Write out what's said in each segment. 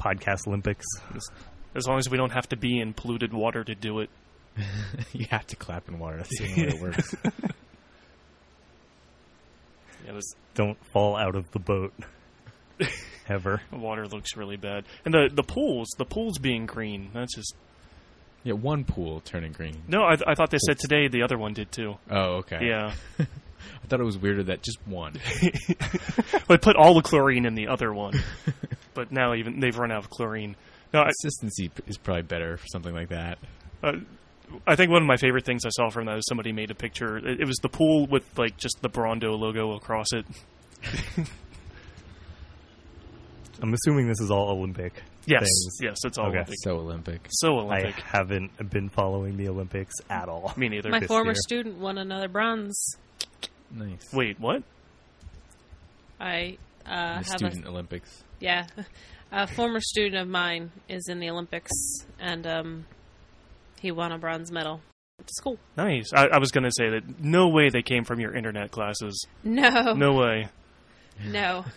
podcast Olympics. As long as we don't have to be in polluted water to do it. you have to clap in water. That's the only way it works. Yeah, this Don't fall out of the boat ever. water looks really bad. And the the pools, the pools being green. That's just yeah, one pool turning green. no. I, I thought they said today the other one did too. Oh, okay. Yeah, I thought it was weirder that just one. they put all the chlorine in the other one, but now even they've run out of chlorine. No, Consistency p- is probably better for something like that. uh, I think one of my favorite things I saw from that is somebody made a picture. It, it was the pool with like just the Brawndo logo across it. I'm assuming this is all Olympic. Yes, Things. yes, it's all Okay. Olympic. So Olympic. So Olympic. I haven't been following the Olympics at all. Me neither. My former year. student won another bronze. Nice. Wait, what? I uh, the have student a Olympics. yeah, a former student of mine is in the Olympics, and um, he won a bronze medal. It's cool. Nice. I, I was going to say that no way they came from your internet classes. No, No way. no.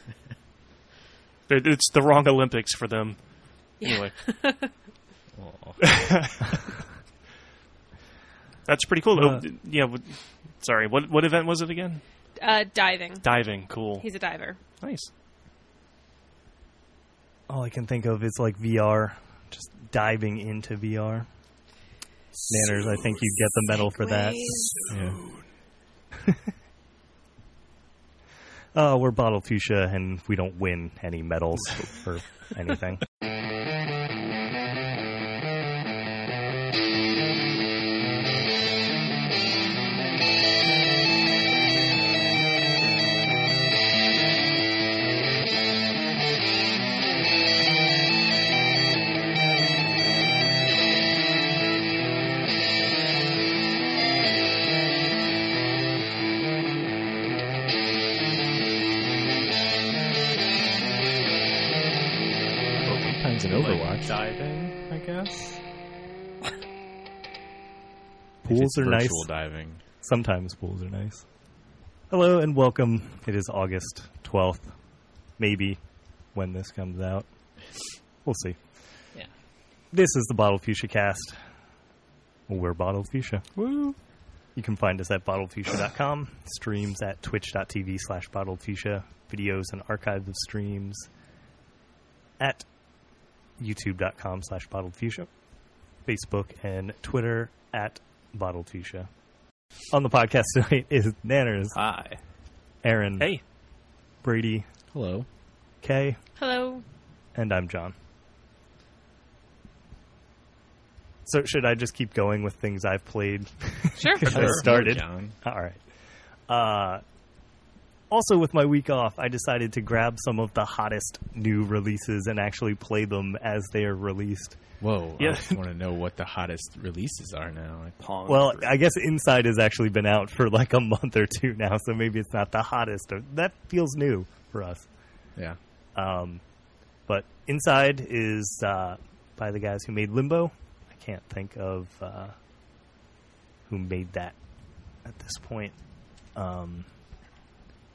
It's the wrong Olympics for them. Yeah. Anyway, that's pretty cool. Uh, oh, yeah. Sorry. What what event was it again? Uh, diving. Diving. Cool. He's a diver. Nice. All I can think of is like VR, just diving into VR. Nanners, I think you'd get the medal for that. yeah. Oh, we're Bottled Fuchsia, and we don't win any medals or anything. sometimes diving. I guess. Pools are nice. virtual diving. Sometimes pools are nice. Hello and welcome. It is August 12th. Maybe when this comes out. We'll see. Yeah. This is the Bottled Fuchsia cast. We're Bottled Fuchsia. Woo. You can find us at bottledfuchsia.com, streams at twitch.tv slash bottledfuchsia, videos and archives of streams at youtube.com slash bottledfuchsia, Facebook and Twitter at bottledfuchsia. On the podcast tonight is Nanners, Hi. Aaron, Hey. Brady, Hello. Kay, Hello. and I'm John. So should I just keep going with things I've played? Sure. I started. John. All right. Uh, also, with my week off, I decided to grab some of the hottest new releases and actually play them as they are released. Whoa. Yeah. I just want to know what the hottest releases are now. Pong. Well, I guess Inside has actually been out for like a month or two now, so maybe it's not the hottest. That feels new for us. Yeah. Um, but Inside is uh, by the guys who made Limbo. I can't think of uh, who made that at this point. Um,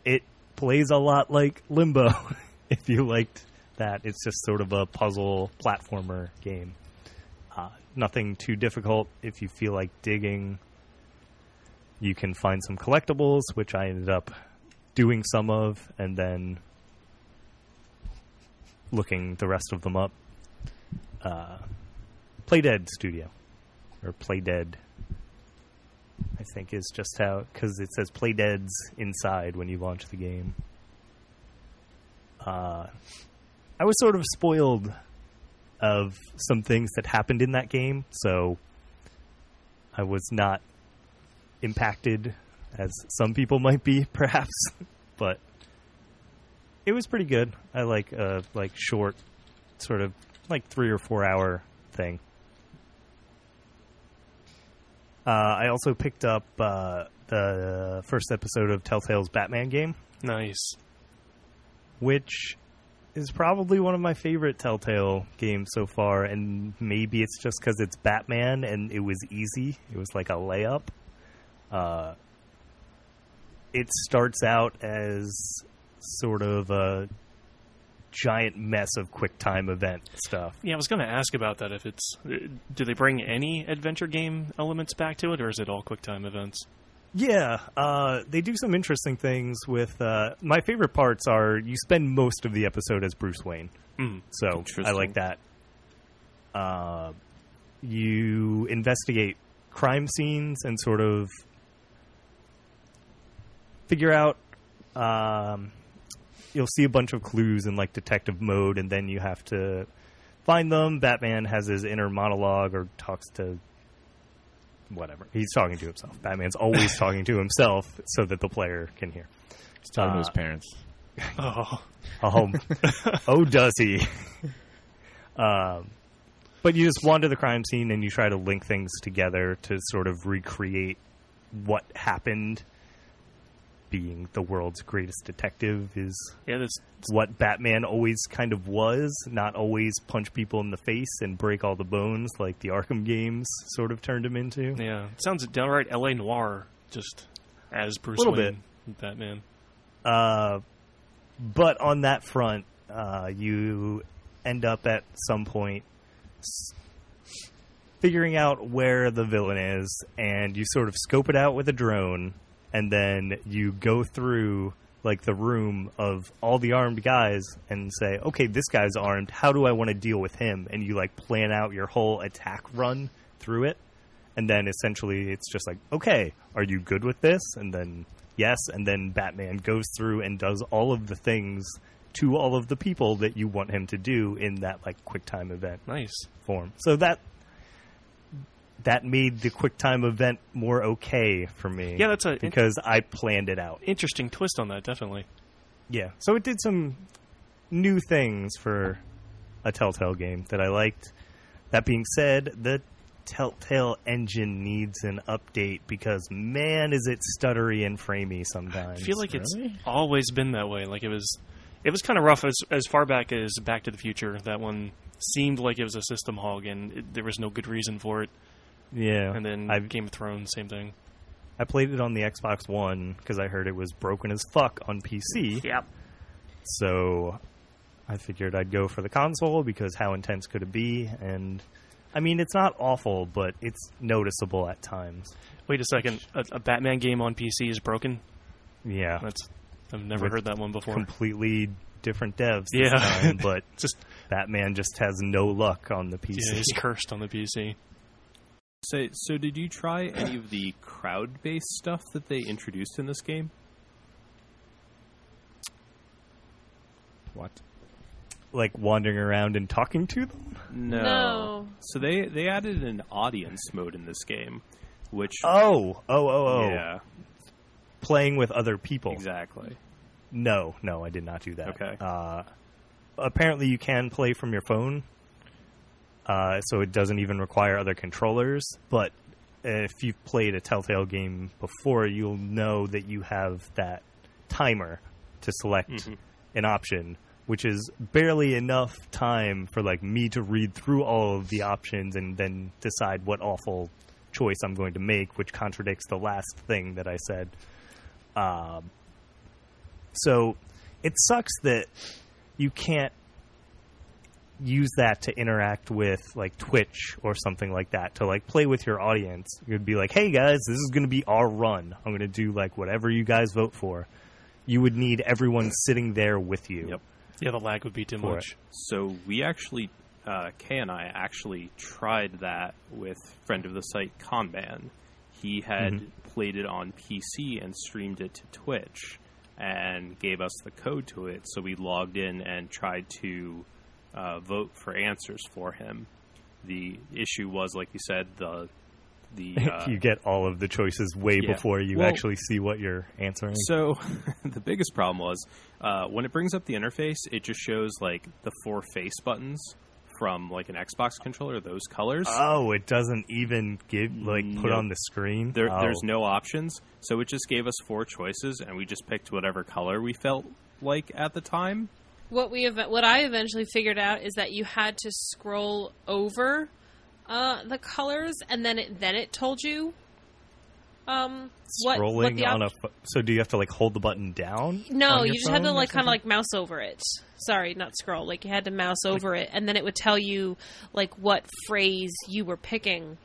it plays a lot like Limbo. if you liked that, it's just sort of a puzzle platformer game. Uh, nothing too difficult. If you feel like digging, you can find some collectibles, which I ended up doing some of, and then looking the rest of them up. Uh, Playdead Studio, or Playdead, I think is just how because it says Playdead's inside when you launch the game. Uh, I was sort of spoiled of some things that happened in that game, so I was not impacted as some people might be, perhaps. but it was pretty good. I like a like short, sort of like three or four hour thing. Uh, I also picked up uh, the first episode of Telltale's Batman game, nice. which is probably one of my favorite Telltale games so far. And maybe it's just because it's Batman and it was easy. It was like a layup. Uh, it starts out as sort of a giant mess of quick time event stuff. Yeah, I was going to ask about that. If it's, uh, do they bring any adventure game elements back to it, or is it all QuickTime events? Yeah, uh, they do some interesting things with. Uh, my favorite parts are you spend most of the episode as Bruce Wayne, Mm. so I like that. Uh, you investigate crime scenes and sort of figure out. Um, you'll see a bunch of clues in like detective mode, and then you have to find them. Batman has his inner monologue or talks to whatever. He's talking to himself. Batman's always talking to himself so that the player can hear. He's talking to his Uh, parents. Oh, Oh, oh, does he? um, but you just wander the crime scene and you try to link things together to sort of recreate what happened. Being the world's greatest detective is yeah, that's what Batman always kind of was, not always punch people in the face and break all the bones like the Arkham games sort of turned him into. yeah. It sounds downright L.A. Noire, just as Bruce Little Wayne, Batman. Uh, but on that front, uh, you end up at some point figuring out where the villain is, and you sort of scope it out with a drone, and then you go through like the room of all the armed guys and say, "Okay, this guy's armed. How do I want to deal with him?" And you like plan out your whole attack run through it, and then essentially it's just like, "Okay, are you good with this?" And then yes, and then Batman goes through and does all of the things to all of the people that you want him to do in that like quick time event Nice. form. So that that made the quick time event more okay for me. Yeah, that's a in- because I planned it out. interesting twist on that. Definitely. Yeah. So it did some new things for a Telltale game that I liked. That being said, the Telltale engine needs an update because man is it stuttery and framey sometimes. I feel like it's always been that way. Like it was, it was kind of rough as as far back as Back to the Future. That one seemed like it was a system hog, and it, there was no good reason for it. Yeah. And then I've Game of Thrones, same thing. I played it on the Xbox One because I heard it was broken as fuck on PC. Yep. So I figured I'd go for the console because how intense could it be? And I mean, it's not awful, but it's noticeable at times. Wait a second. A, a Batman game on PC is broken. Yeah, That's I've never With heard that one before. completely different devs. this Yeah. time, but Just Batman just has no luck on the PC. yeah, he's cursed on the PC. So, so did you try any of the crowd-based stuff that they introduced in this game? What? like wandering around and talking to them. No. No. So they they added an audience mode in this game, which Oh, oh, oh, oh! yeah, Playing with other people. exactly. No, no, I did not do that. Okay. Uh, apparently, you can play from your phone, uh, so it doesn't even require other controllers. But if you've played a Telltale game before, you'll know that you have that timer to select Mhm. an option, which is barely enough time for like me to read through all of the options and then decide what awful choice I'm going to make, which contradicts the last thing that I said. Um, so it sucks that you can't use that to interact with like Twitch or something like that to like play with your audience. You'd be like, "Hey guys, this is going to be our run. I'm going to do like whatever you guys vote for." You would need everyone sitting there with you. Yep. Yeah, the lag would be too For much. So we actually, uh, Kay and I actually tried that with friend of the site Conman. He had Mhm. played it on PC and streamed it to Twitch, and gave us the code to it. So we logged in and tried to uh, vote for answers for him. The issue was, like you said, the the uh, you get all of the choices way yeah. before you Well- actually see what you're answering. So the biggest problem was uh, when it brings up the interface, it just shows like the four face buttons from like an Xbox controller, those colors. oh, it doesn't even give like put on the screen. there, Oh. There's no options, so it just gave us four choices, and we just picked whatever color we felt like at the time. What we what I eventually figured out is that you had to scroll over uh, the colors, and then it then it told you um what Scrolling what the op- on a. So do you have to like hold the button down? No, you just had to like kind of like mouse over it. Sorry, not scroll. Like you had to mouse over it, and then it would tell you like what phrase you were picking.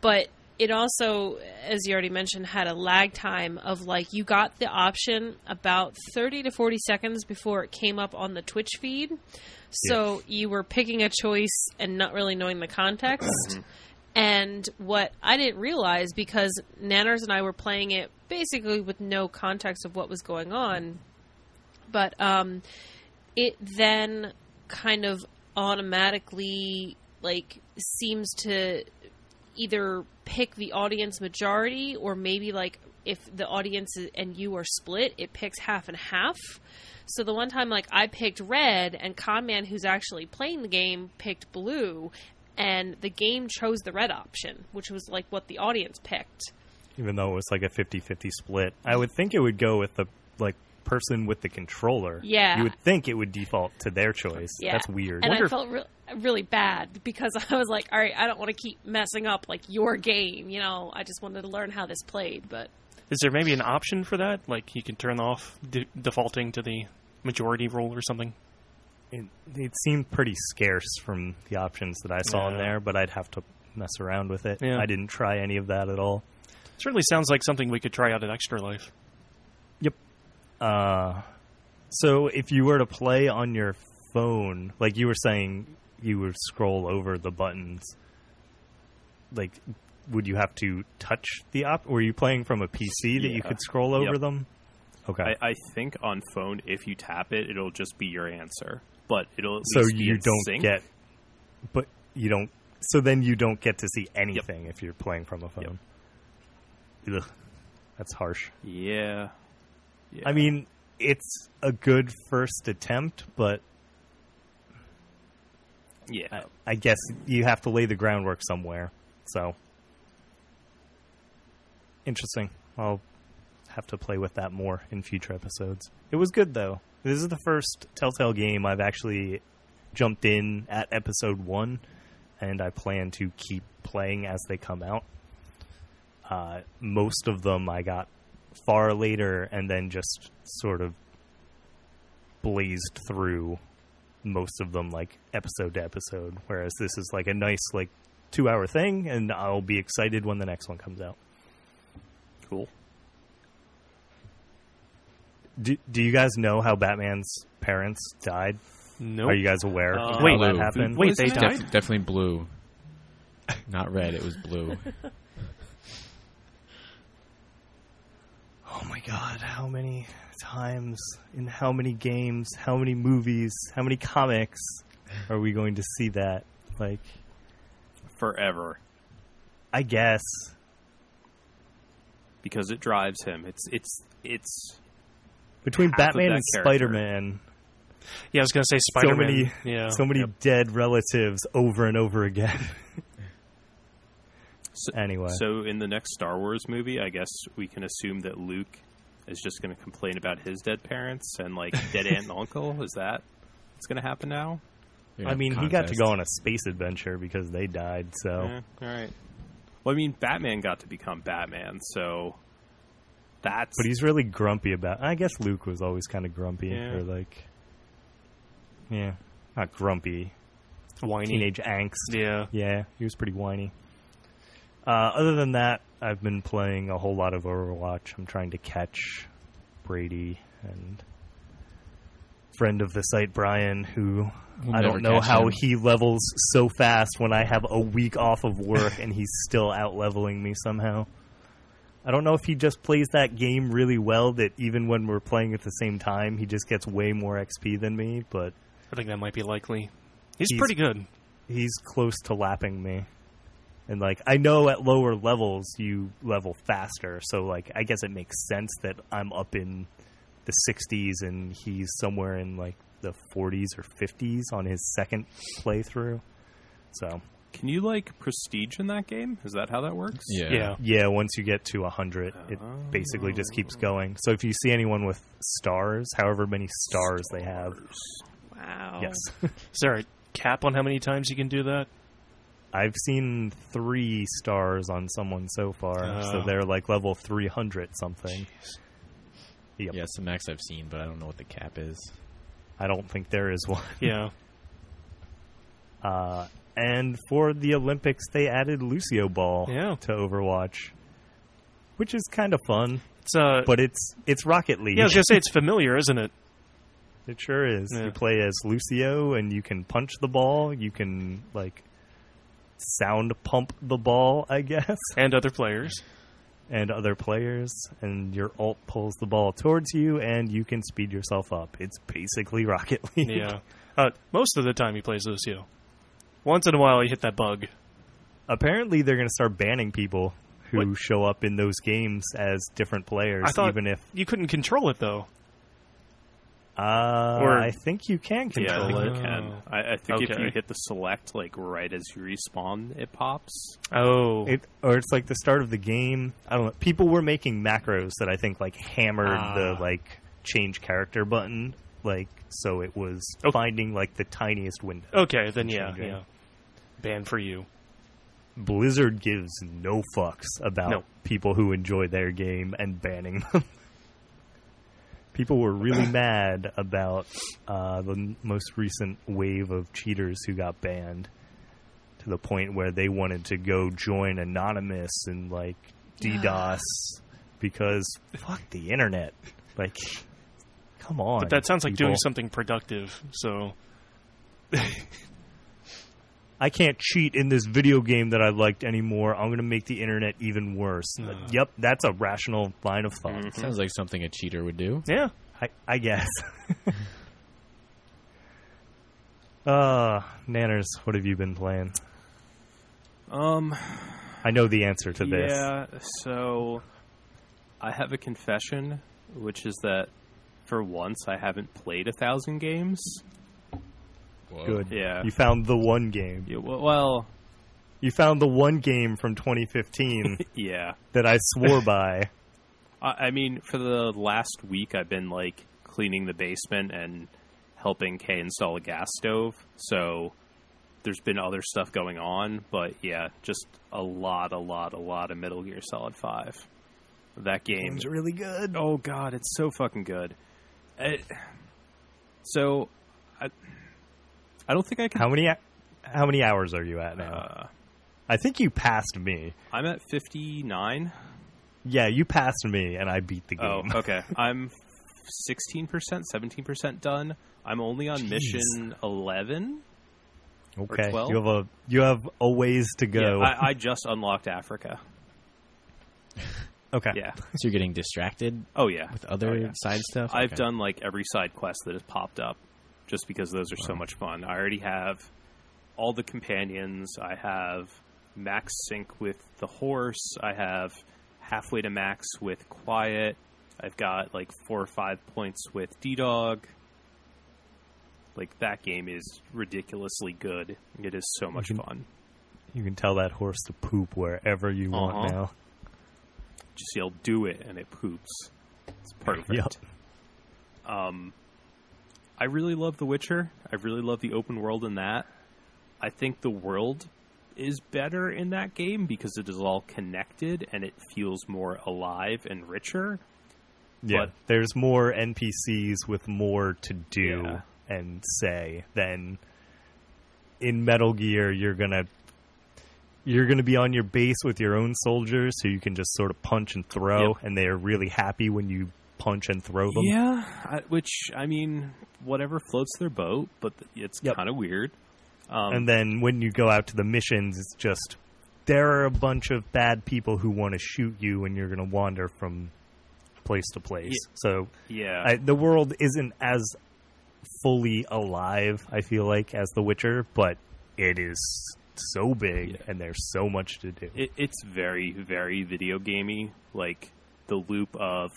But it also, as you already mentioned, had a lag time of like you got the option about thirty to forty seconds before it came up on the Twitch feed. So you were picking a choice and not really knowing the context. And what I didn't realize because Nanners and I were playing it basically with no context of what was going on, but um, it then kind of automatically like seems to either pick the audience majority or maybe like if the audience and you are split, it picks half and half. So the one time like I picked red and Conman who's actually playing the game picked blue and the game chose the red option, which was like what the audience picked. even though it was like a 50-50 split. I would think it would go with the like person with the controller. Yeah. You would think it would default to their choice. Yeah. That's weird. And Wonder I felt re- really bad because I was like, all right, I don't want to keep messing up like your game. You know, I just wanted to learn how this played. But Is there maybe an option for that? Like you can turn off de- defaulting to the majority role or something? it, it seemed pretty scarce from the options that I saw in there, but I'd have to mess around with it. Yeah. I didn't try any of that at all. Certainly sounds like something we could try out at Extra Life. Yep. Uh, so if you were to play on your phone, like you were saying, you would scroll over the buttons. Like, would you have to touch the op? Were you playing from a PC that you could scroll over Yep. them? Okay. I, I think on phone, if you tap it, it'll just be your answer, but it'll at so you don't sync. get, but you don't. So then you don't get to see anything if you're playing from a phone. Ugh, that's harsh. Yeah. Yeah. I mean, it's a good first attempt, but yeah. I, I guess you have to lay the groundwork somewhere. So interesting. I'll have to play with that more in future episodes. It was good though. This is the first Telltale game I've actually jumped in at episode one, and I plan to keep playing as they come out. Uh, most of them I got far later, and then just sort of blazed through most of them like episode to episode whereas this is like a nice like two hour thing and i'll be excited when the next one comes out Cool. do, do you guys know how batman's parents died Nope. are you guys aware Uh, of Wait, how that happened Wait, they died? Def- definitely blue. Not red. It was blue. oh my god how many times in how many games how many movies how many comics are we going to see that like Forever. i guess Because it drives him. It's it's it's between batman and character. spider-man Yeah, I was going to say so Spider-Man. many yeah. so many dead relatives over and over again so, anyway so in the next Star Wars movie, I guess we can assume that Luke is just going to complain about his dead parents and like dead aunt and uncle. Is that what's going to happen now? Yeah, I mean, he got to go on a space adventure because they died. So Eh, all right. Well, I mean, Batman got to become Batman, so that's. but he's really grumpy about. I guess Luke was always kind of grumpy Yeah. or like, yeah, not grumpy, Whiny. teenage angst. Yeah. Yeah, he was pretty whiny. Uh, other than that, I've been playing a whole lot of Overwatch. I'm trying to catch Brady and friend of the site Brian, who We'll I don't know how him. he levels so fast when I have a week off of work and he's still out leveling me somehow. I don't know if he just plays that game really well that even when we're playing at the same time, he just gets way more XP than me, but I think that might be likely. He's, He's- pretty good. he's close to lapping me. And like I know at lower levels you level faster, so like I guess it makes sense that I'm up in the 60s and he's somewhere in like the 40s or 50s on his second playthrough. So, Can you like prestige in that game? Is that how that works? Yeah. Yeah. yeah, once you get to 100, it Oh. basically just keeps oh. going. So if you see anyone with stars, however many stars they have, wow, yes. Is there a cap on how many times you can do that? I've seen three stars on someone so far, so Oh. they're like level three hundred something. Yep. Yeah, some max I've seen, but I don't know what the cap is. I don't think there is one. Yeah. Uh, and for the Olympics, they added Lucio Ball Yeah. to Overwatch, which is kind of fun. It's uh But it's it's Rocket League. Yeah, I was gonna say it's familiar, isn't it? It sure is. Yeah. You play as Lucio, and you can punch the ball. You can like sound pump the ball, I guess, And other players. and other players. And your ult pulls the ball towards you, and you can speed yourself up. It's basically Rocket League. Yeah. Uh, most of the time he plays Lucio. Once in a while he hit that bug. Apparently, they're going to start banning people who What? show up in those games as different players, I thought even if you couldn't control it though. Uh, Or- I think you can Yeah, I control think it. you can. Oh. I, I think if you hit the select like right as you respawn, it pops. Oh. It, or it's like the start of the game. I don't know. People were making macros that I think like hammered the Ah. like change character button, like so it was Oh. finding like the tiniest window. okay, then yeah, Changing. yeah. Ban for you. Blizzard gives no fucks about No. people who enjoy their game and banning them. People were really mad about uh, the most recent wave of cheaters who got banned to the point where they wanted to go join Anonymous and like DDoS because fuck the internet. Like, come on. But that sounds like doing something productive. So I can't cheat in this video game that I liked anymore. I'm going to make the internet even worse. Uh. Yep, that's a rational line of thought. Mhm. Sounds like something a cheater would do. yeah. I, I guess. uh, Nanners, what have you been playing? Um, I know the answer to this. yeah. So, I have a confession, which is that for once I haven't played a thousand games. Whoa. Good. Yeah. You found the one game. Yeah, well, well, You found the one game from 2015 yeah. that I swore by. I, I mean, for the last week, I've been like cleaning the basement and helping Kay install a gas stove. So there's been other stuff going on, but yeah, just a lot, a lot, a lot of Metal Gear Solid Five. That game, Game's really good. oh god, it's so fucking good. It, so, I, I don't think I can. How many how many hours are you at now? Uh, I think you passed me. I'm at 59. Yeah, you passed me and I beat the game. Oh, okay. I'm 16%, 17% done. I'm only on Jeez. mission 11. okay. 12? You have a you have a ways to go. Yeah, I, I just unlocked Africa. okay. Yeah. So you're getting distracted Oh, yeah. with other Oh, yeah. side stuff? I've Okay. done like every side quest that has popped up just because those are so much fun. I already have all the companions. I have max sync with the horse. I have halfway to max with Quiet. I've got like four or five points with D Dog. Like that game is ridiculously good. It is so much can- fun. You can tell that horse to poop wherever you want Uh-huh. now. Just yell "do it" and it poops. It's perfect. Yep. Um, I really love The Witcher. I really love the open world in that. I think the world is better in that game because it is all connected and it feels more alive and richer. Yeah. But- There's more NPCs with more to do Yeah. and say than in Metal Gear you're gonna you're gonna be on your base with your own soldiers so you can just sort of punch and throw Yep. and they are really happy when you punch and throw them. Yeah, I, which I mean, whatever floats their boat, but it's Yep. kind of weird. Um, and then when you go out to the missions, it's just there are a bunch of bad people who want to shoot you, and you're going to wander from place to place. Ye- So yeah, I, the world isn't as fully alive. I feel like as The Witcher, but it is so big, Yeah. and there's so much to do. it, it's very very video gamey like the loop of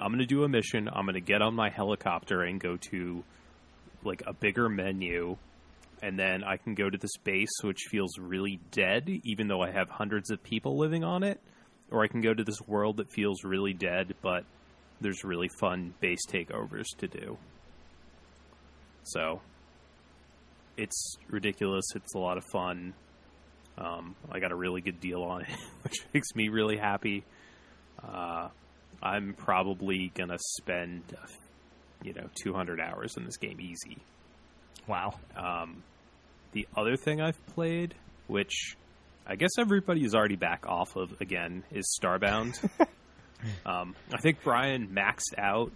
i'm going to do a mission. I'm going to get on my helicopter and go to like a bigger menu. And then i can go to this base which feels really dead even though i have hundreds of people living on it. Or i can go to this world that feels really dead but there's really fun base takeovers to do. So it's ridiculous. It's a lot of fun. Um, I got a really good deal on it, which makes me really happy. Uh, I'm probably gonna spend, uh, you know, 200 hours in this game easy. Wow. Um, the other thing I've played, which I guess everybody is already back off of again, is Starbound. um, I think Brian maxed out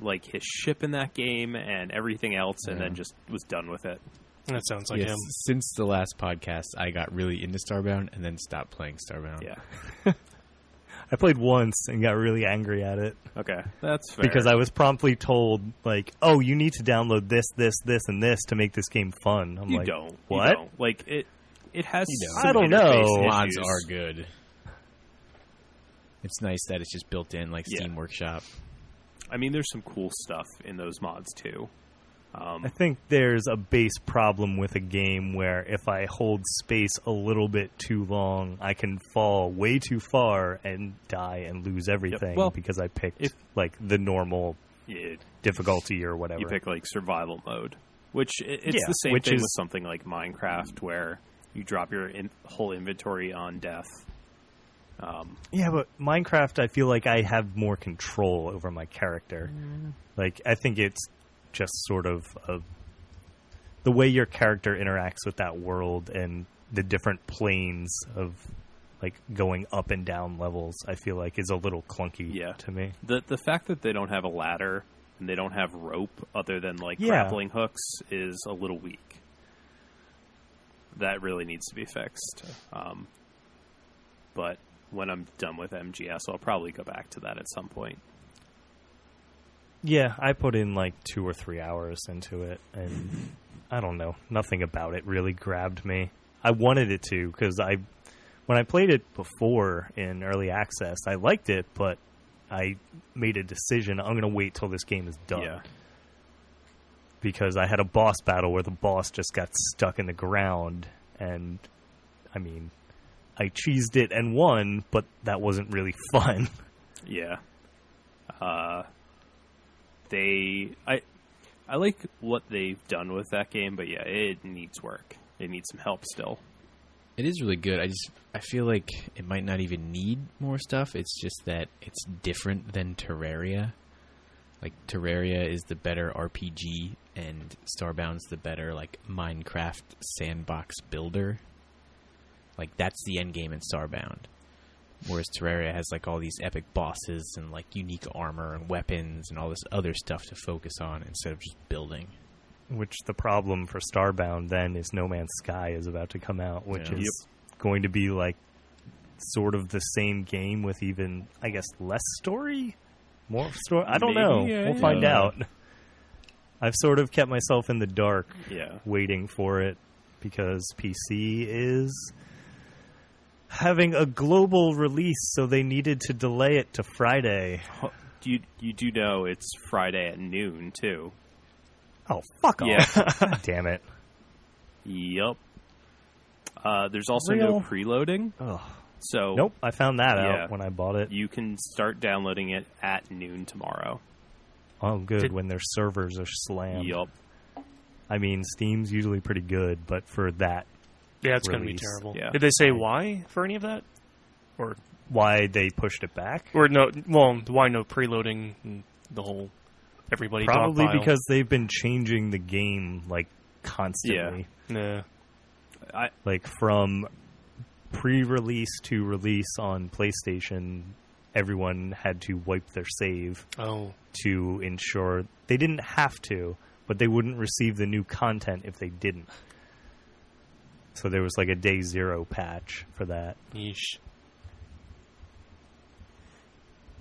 like his ship in that game and everything else, and Yeah. then just was done with it. That sounds like yes, him. since the last podcast, I got really into Starbound and then stopped playing Starbound. Yeah. I played once and got really angry at it Okay, that's fair. because I was promptly told, like, "Oh, you need to download this, this, this, and this to make this game fun." I'm you like, don't. You what? don't. Like it. It has. You some I don't interface know. Mods are good. It's nice that it's just built in, like Yeah. Steam Workshop. I mean, there's some cool stuff in those mods too. Um, I think there's a base problem with a game where if I hold space a little bit too long, I can fall way too far and die and lose everything Well, because I picked if- like the normal yeah, difficulty or whatever. you pick like survival mode, which i- it's Yeah, the same which thing is- with something like Minecraft, where you drop your in- whole inventory on death. Um, Yeah, but Minecraft, I feel like I have more control over my character. Like, I think it's just sort of a, the way your character interacts with that world and the different planes of like going up and down levels. I feel like is a little clunky Yeah. to me. the the fact that they don't have a ladder and they don't have rope other than like Yeah. grappling hooks is a little weak. That really needs to be fixed. Um, but when I'm done with MGS, I'll probably go back to that at some point. Yeah, I put in like two or three hours into it, and I don't know, nothing about it really grabbed me. I wanted it to because I, when I played it before in early access, I liked it, but I made a decision. I'm going to wait till this game is done Yeah. because I had a boss battle where the boss just got stuck in the ground, and I mean, I cheesed it and won, but that wasn't really fun. Yeah. Uh, they, I, I like what they've done with that game, but yeah, it needs work. It needs some help still. It is really good. I just I feel like it might not even need more stuff. It's just that it's different than Terraria. Like Terraria is the better RPG and Starbound's the better like Minecraft sandbox builder. Like that's the end game in Starbound. Whereas Terraria has like all these epic bosses and like unique armor and weapons and all this other stuff to focus on instead of just building. Which the problem for Starbound then is No Man's Sky is about to come out, which Yeah. is going to be like sort of the same game with even, I guess, less story, more story. I don't Maybe, know. yeah, we'll yeah. find out. I've sort of kept myself in the dark, Yeah. waiting for it because PC is having a global release, so they needed to delay it to Friday. You you do know it's Friday at noon too. Oh, fuck off! Yeah. Damn it. Yep. Uh, there's also Real? no preloading, Ugh. so Nope, I found that Yeah. out when I bought it. you can start downloading it at noon tomorrow. Oh, good. Did- when their servers are slammed. Yep. I mean, Steam's usually pretty good, but for that, Yeah, it's going to be Release. terrible. Yeah. Did they say why for any of that? Or why they pushed it back? or no? Well, why no preloading? and The whole everybody Probably dogpile? because they've been changing the game like constantly. Nah. I Like from pre-release to release on PlayStation, everyone had to wipe their save Oh, to ensure they didn't have to, but they wouldn't receive the new content if they didn't. So there was like a day zero patch for that. yeesh.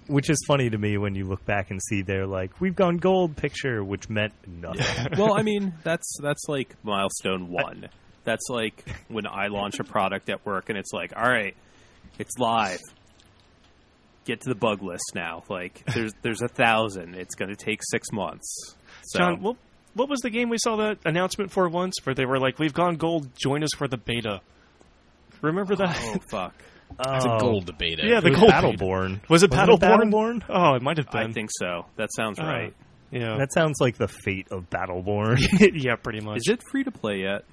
Which is funny to me when you look back and see their like we've gone gold picture, which meant nothing. well, I mean, that's that's like milestone one. That's like when I launch a product at work and it's like, all right, it's live. Get to the bug list now. Like, there's there's a thousand. It's going to take six months. So, John, what what was the game we saw that announcement for once where they were like, "We've gone gold. Join us for the beta." Remember that? oh fuck, It's a Oh, gold beta. Yeah, it the was gold Battleborn. Was it Battleborn? Battleborn? Oh, it might have been. I think so. That sounds Oh, right. Yeah. That sounds like the fate of Battleborn. yeah, pretty much. Is it free to play yet?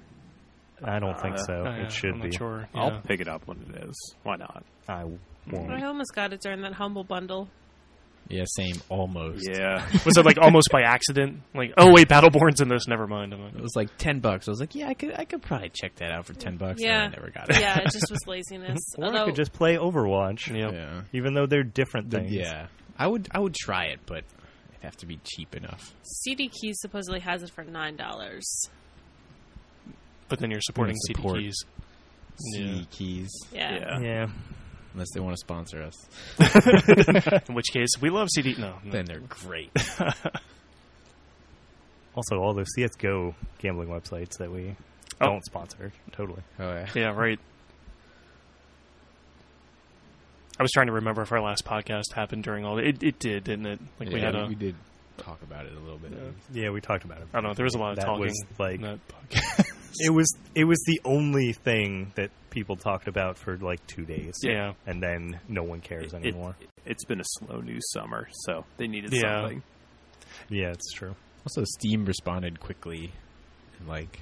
I don't think Uh, so. Uh, it should I'm be. Not sure. I'll pick it up when it is. Why not? I won't. I almost got it during that humble bundle. Yeah, same. Almost. Yeah. Was it like almost by accident? Like, oh wait, Battleborn's in this. Never mind. I'm It was like ten bucks. I was like, yeah, I could, I could probably check that out for ten bucks. Yeah. and I never got it. Yeah, it just was laziness. Or I could just play Overwatch, yeah. yeah. even though they're different The- things. yeah. I would, I would try it, but it'd have to be cheap enough. CD Keys supposedly has it for nine dollars. But then you're supporting Yeah, CD keys. CD Yeah. keys, Yeah. Yeah. Yeah. Unless they want to sponsor us, In which case, we love CD. No, no. then they're great. Also, all those CS:GO gambling websites that we Oh. don't sponsor. Totally. oh yeah. Yeah, right. I was trying to remember if our last podcast happened during all. It it did, didn't it? Like we Yeah, had a. we did talk about it a little bit. Yeah, we talked about it. I don't know. There was a lot of that talking. Was like in that podcast. It was. It was the only thing that people talked about for like two days. yeah. and then no one cares It, anymore. It, has been a slow news summer, so they needed Yeah. something. yeah, it's true. Also, Steam responded quickly and like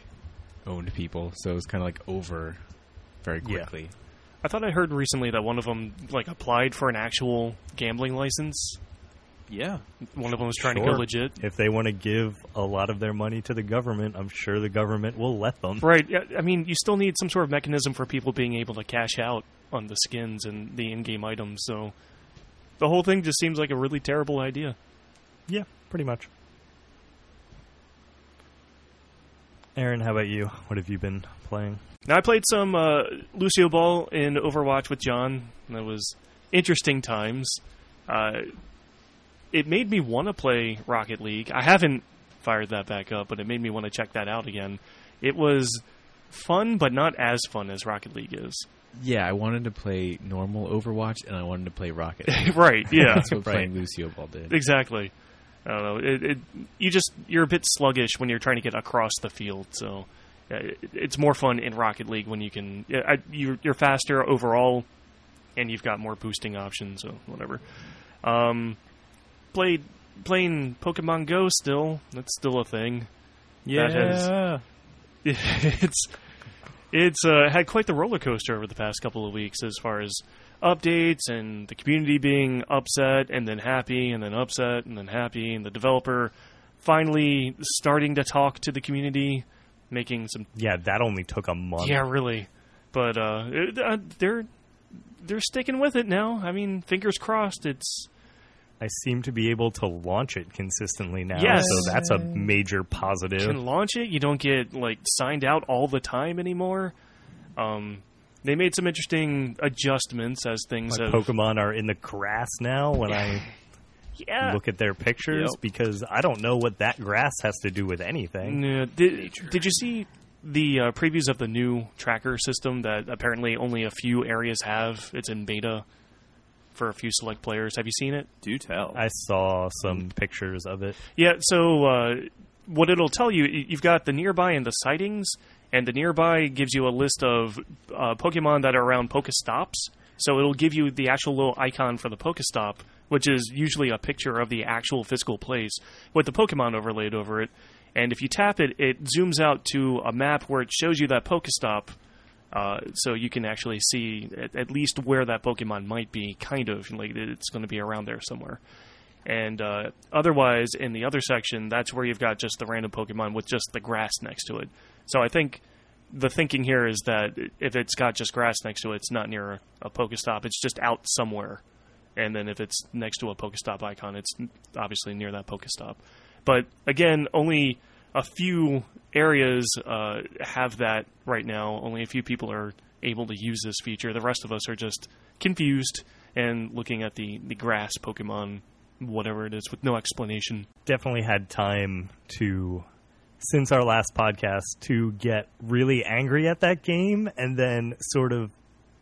owned people, so it was kind of like over very Yeah. quickly. I thought I heard recently that one of them like applied for an actual gambling license. Yeah. One of them was trying to Sure. go legit. If they want to give a lot of their money to the government, I'm sure the government will let them. Right. I mean, you still need some sort of mechanism for people being able to cash out on the skins and the in-game items. So the whole thing just seems like a really terrible idea. Yeah, pretty much. Aaron, how about you? What have you been playing? Now I played some uh, Lucio Ball in Overwatch with John. That was interesting times. Uh, it made me want to play Rocket League. I haven't fired that back up, but it made me want to check that out again. It was fun, but not as fun as Rocket League is. Yeah, I wanted to play normal Overwatch and I wanted to play Rocket. League. right? Yeah. That's what Right. playing Lucio Ball did. Exactly. I don't know. It, it, you just you're a bit sluggish when you're trying to get across the field. So it, it's more fun in Rocket League when you can. I, you're, you're faster overall, and you've got more boosting options. So whatever. Um, played playing Pokemon Go still. That's still a thing. That has- it's it's uh, had quite the roller coaster over the past couple of weeks as far as updates and the community being upset and then happy and then upset and then happy and the developer finally starting to talk to the community making some yeah, that only took a month. yeah really but uh, it- uh they're they're sticking with it now i mean fingers crossed it's I seem to be able to launch it consistently now. Yes. So that's a major positive. can launch it. You don't get like signed out all the time anymore. Um, they made some interesting adjustments as things My have. Pokemon are in the grass now when I yeah. look at their pictures Yep. because I don't know what that grass has to do with anything. Yeah, did, did you see the uh, previews of the new tracker system that apparently only a few areas have? It's in beta for a few select players. Have you seen it? Do tell. I saw some pictures of it. Yeah, so uh, what it'll tell you, you've got the nearby and the sightings, and the nearby gives you a list of uh, Pokemon that are around Pokestops. So it'll give you the actual little icon for the Pokestop, which is usually a picture of the actual physical place with the Pokemon overlaid over it. And if you tap it, it zooms out to a map where it shows you that Pokestop. Uh, so you can actually see at, at least where that Pokemon might be, kind of like it's going to be around there somewhere. And uh, otherwise, in the other section, that's where you've got just the random Pokemon with just the grass next to it. So I think the thinking here is that if it's got just grass next to it, it's not near a Pokestop. It's just out somewhere. And then if it's next to a Pokestop icon, it's obviously near that Pokestop. But again, only a few areas uh, have that right now. Only a few people are able to use this feature. The rest of us are just confused and looking at the, the grass Pokemon, whatever it is, with no explanation. Definitely had time to, since our last podcast, to get really angry at that game and then sort of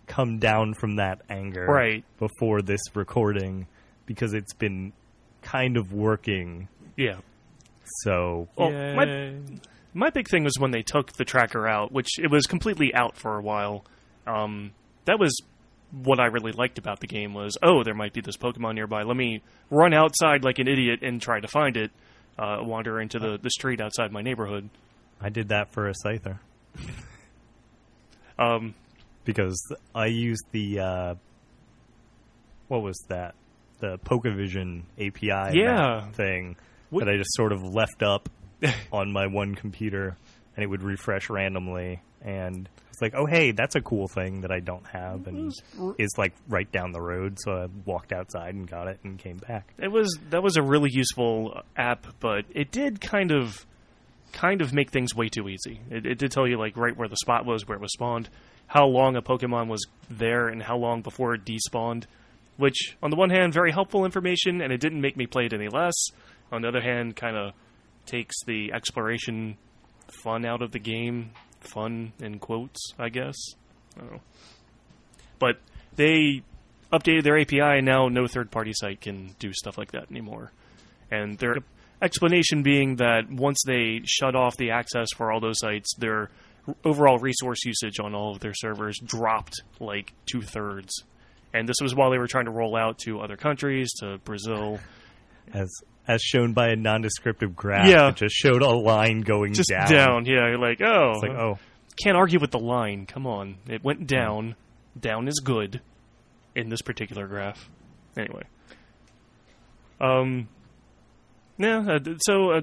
come down from that anger Right. before this recording because it's been kind of working. Yeah. So Well, my, my big thing was when they took the tracker out, which it was completely out for a while. Um, that was what I really liked about the game was, oh, there might be this Pokemon nearby. Let me run outside like an idiot and try to find it. Uh, wander into the, the street outside my neighborhood. I did that for a Scyther. Um, because I used the uh, what was that? The Pokevision API Yeah. thing What- that I just sort of left up on my one computer, and it would refresh randomly. And it's like, oh hey, that's a cool thing that I don't have, and is like right down the road. So I walked outside and got it and came back. it was that was a really useful app, but it did kind of kind of make things way too easy. It, it did tell you like right where the spot was, where it was spawned, how long a Pokemon was there, and how long before it despawned. Which, on the one hand, very helpful information, and it didn't make me play it any less. On the other hand, kind of takes the exploration fun out of the game. Fun in quotes, I guess. I. But they updated their API, and now no third party site can do stuff like that anymore. And their explanation being that once they shut off the access for all those sites, their overall resource usage on all of their servers dropped like two thirds. And this was while they were trying to roll out to other countries, to Brazil. As as shown by a nondescriptive graph, Yeah. it just showed a line going Just down. down. Yeah, you're like, oh. It's like, oh, Can't argue with the line. Come on. It went down. Down is good in this particular graph. Anyway. Um. Yeah, uh, so uh,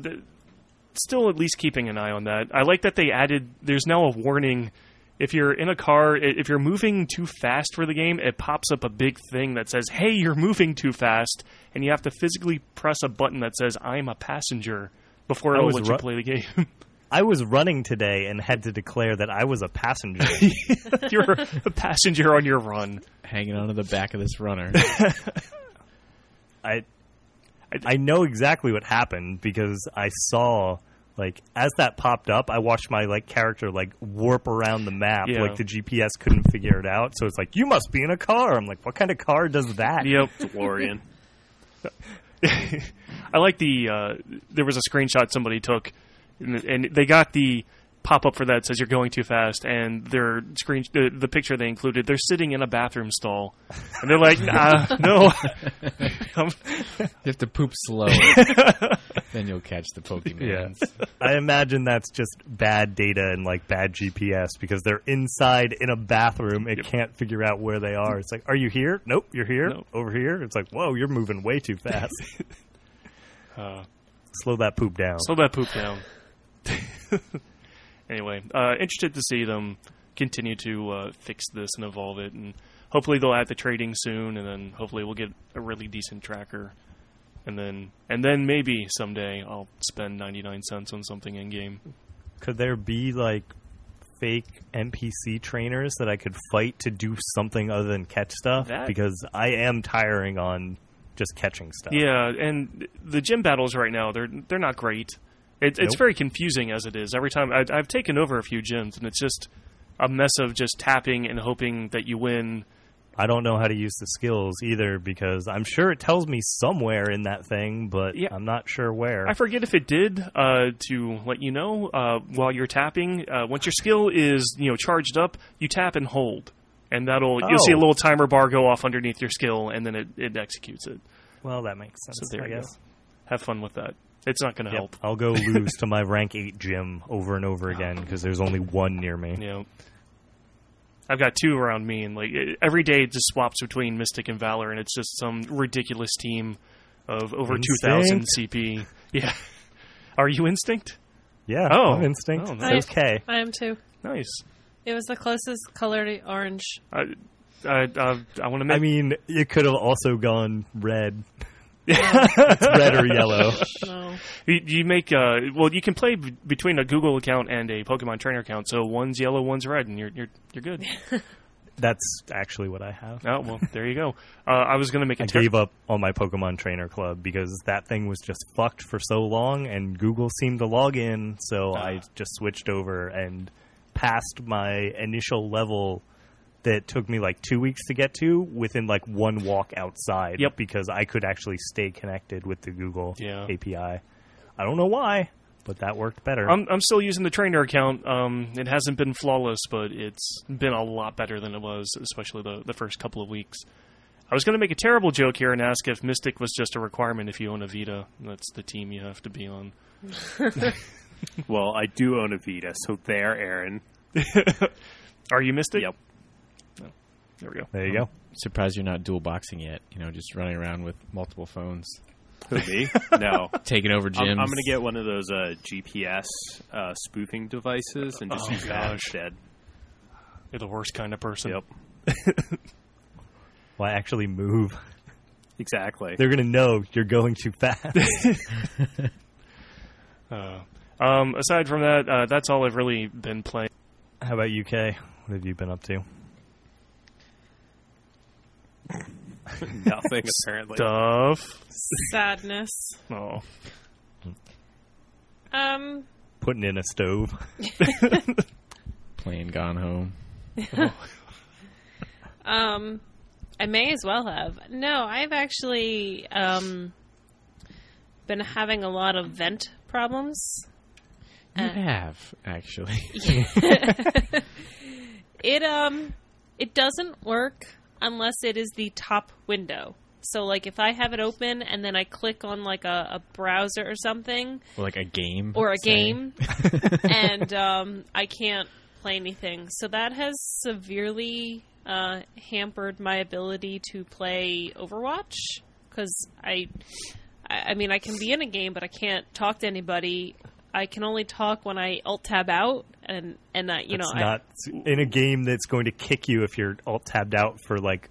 still at least keeping an eye on that. I like that they added there's now a warning if you're in a car, if you're moving too fast for the game, it pops up a big thing that says, "Hey, you're moving too fast." And you have to physically press a button that says, "I'm a passenger." Before I it'll let ru- you play the game. I was running today and had to declare that I was a passenger. you're a passenger on your run. Hanging onto the back of this runner. I I know exactly what happened because I saw like as that popped up, I watched my like character like warp around the map. Yeah. Like the GPS couldn't figure it out, so it's like you must be in a car. I'm like, what kind of car does that? Yep. DeLorean. I like the. Uh, there was a screenshot somebody took, and, and they got the pop up for that says you're going too fast, and their screen the, the picture they included. They're sitting in a bathroom stall, and they're like, nah, no. You have to poop slow, then you'll catch the Pokemon. Yeah. I imagine that's just bad data and like bad GPS because they're inside in a bathroom. It can't figure out where they are. It's like, are you here? Nope, you're here. Nope. Over here. It's like, whoa, you're moving way too fast. uh, Slow that poop down. slow that poop down. Anyway, uh, interested to see them continue to uh, fix this and evolve it, and hopefully they'll add the trading soon, and then hopefully we'll get a really decent tracker, and then and then maybe someday I'll spend ninety nine cents on something in game. Could there be like fake NPC trainers that I could fight to do something other than catch stuff? That- Because I am tiring on just catching stuff. Yeah, and the gym battles right now they're they're not great. It, it's very confusing as it is. Every time I, I've taken over a few gyms, and it's just a mess of just tapping and hoping that you win. I don't know how to use the skills either because I'm sure it tells me somewhere in that thing, but Yeah. I'm not sure where. I forget if it did uh, to let you know uh, while you're tapping. Uh, once your skill is you know charged up, you tap and hold, and that'll you'll see a Oh. little timer bar go off underneath your skill, and then it, it executes it. well, that makes sense. So there I you guess. go. Have fun with that. It's not going to Yep. help. I'll go lose to my rank 8 gym over and over again ah. because there's only one near me. You know, I've got two around me, and like every day it just swaps between Mystic and Valor, and it's just some ridiculous team of over two thousand CP. Yeah, are you Instinct? Yeah, Oh. I'm instinct. Oh, nice. okay. I am too. Nice. It was the closest color to orange. I I I, I want to make. I mean, it could have also gone red. it's red or yellow. No. you, you make uh well you can play b- between a Google account and a Pokemon trainer account. So one's yellow, one's red, and you're you're you're good. That's actually what I have. oh well, there you go. Uh, I was gonna make a I ter- gave up on my Pokemon Trainer Club because that thing was just fucked for so long, and Google seemed to log in, so I Ah. just switched over and passed my initial level that took me like two weeks to get to within like one walk outside. Yep. Because I could actually stay connected with the Google Yeah. API. I don't know why, but that worked better. I'm I'm still using the trainer account. Um, it hasn't been flawless, but it's been a lot better than it was, especially the the first couple of weeks. I was going to make a terrible joke here and ask if Mystic was just a requirement if you own a Vita. That's the team you have to be on. Well, I do own a Vita, so there, Aaron. Are you Mystic? Yep. There we go. There you go. Surprised you're not dual boxing yet. You know, just running around with multiple phones, Who me? No. taking over I'm, gyms. I'm going to get one of those uh, GPS uh, spoofing devices and just Oh, use that gosh. instead. You're the worst kind of person. Yep. Why actually move? Exactly. They're gonna know you're going too fast. Uh, um, aside from that, uh, that's all I've really been playing. How about UK? What have you been up to? Nothing apparently. Stuff. Sadness. Oh. Um, Putting in a stove. playing Gone Home. um, I may as well have. No, I've actually um been having a lot of vent problems. You Uh. have actually. It um it doesn't work unless it is the top window. So like if I have it open and then I click on like a, a browser or something Or like a game. or a say. game and um I can't play anything. So that has severely uh, hampered my ability to play Overwatch because I, I I mean I can be in a game but I can't talk to anybody. I can only talk when I alt tab out and and I, you know it's I, not in a game that's going to kick you if you're alt tabbed out for like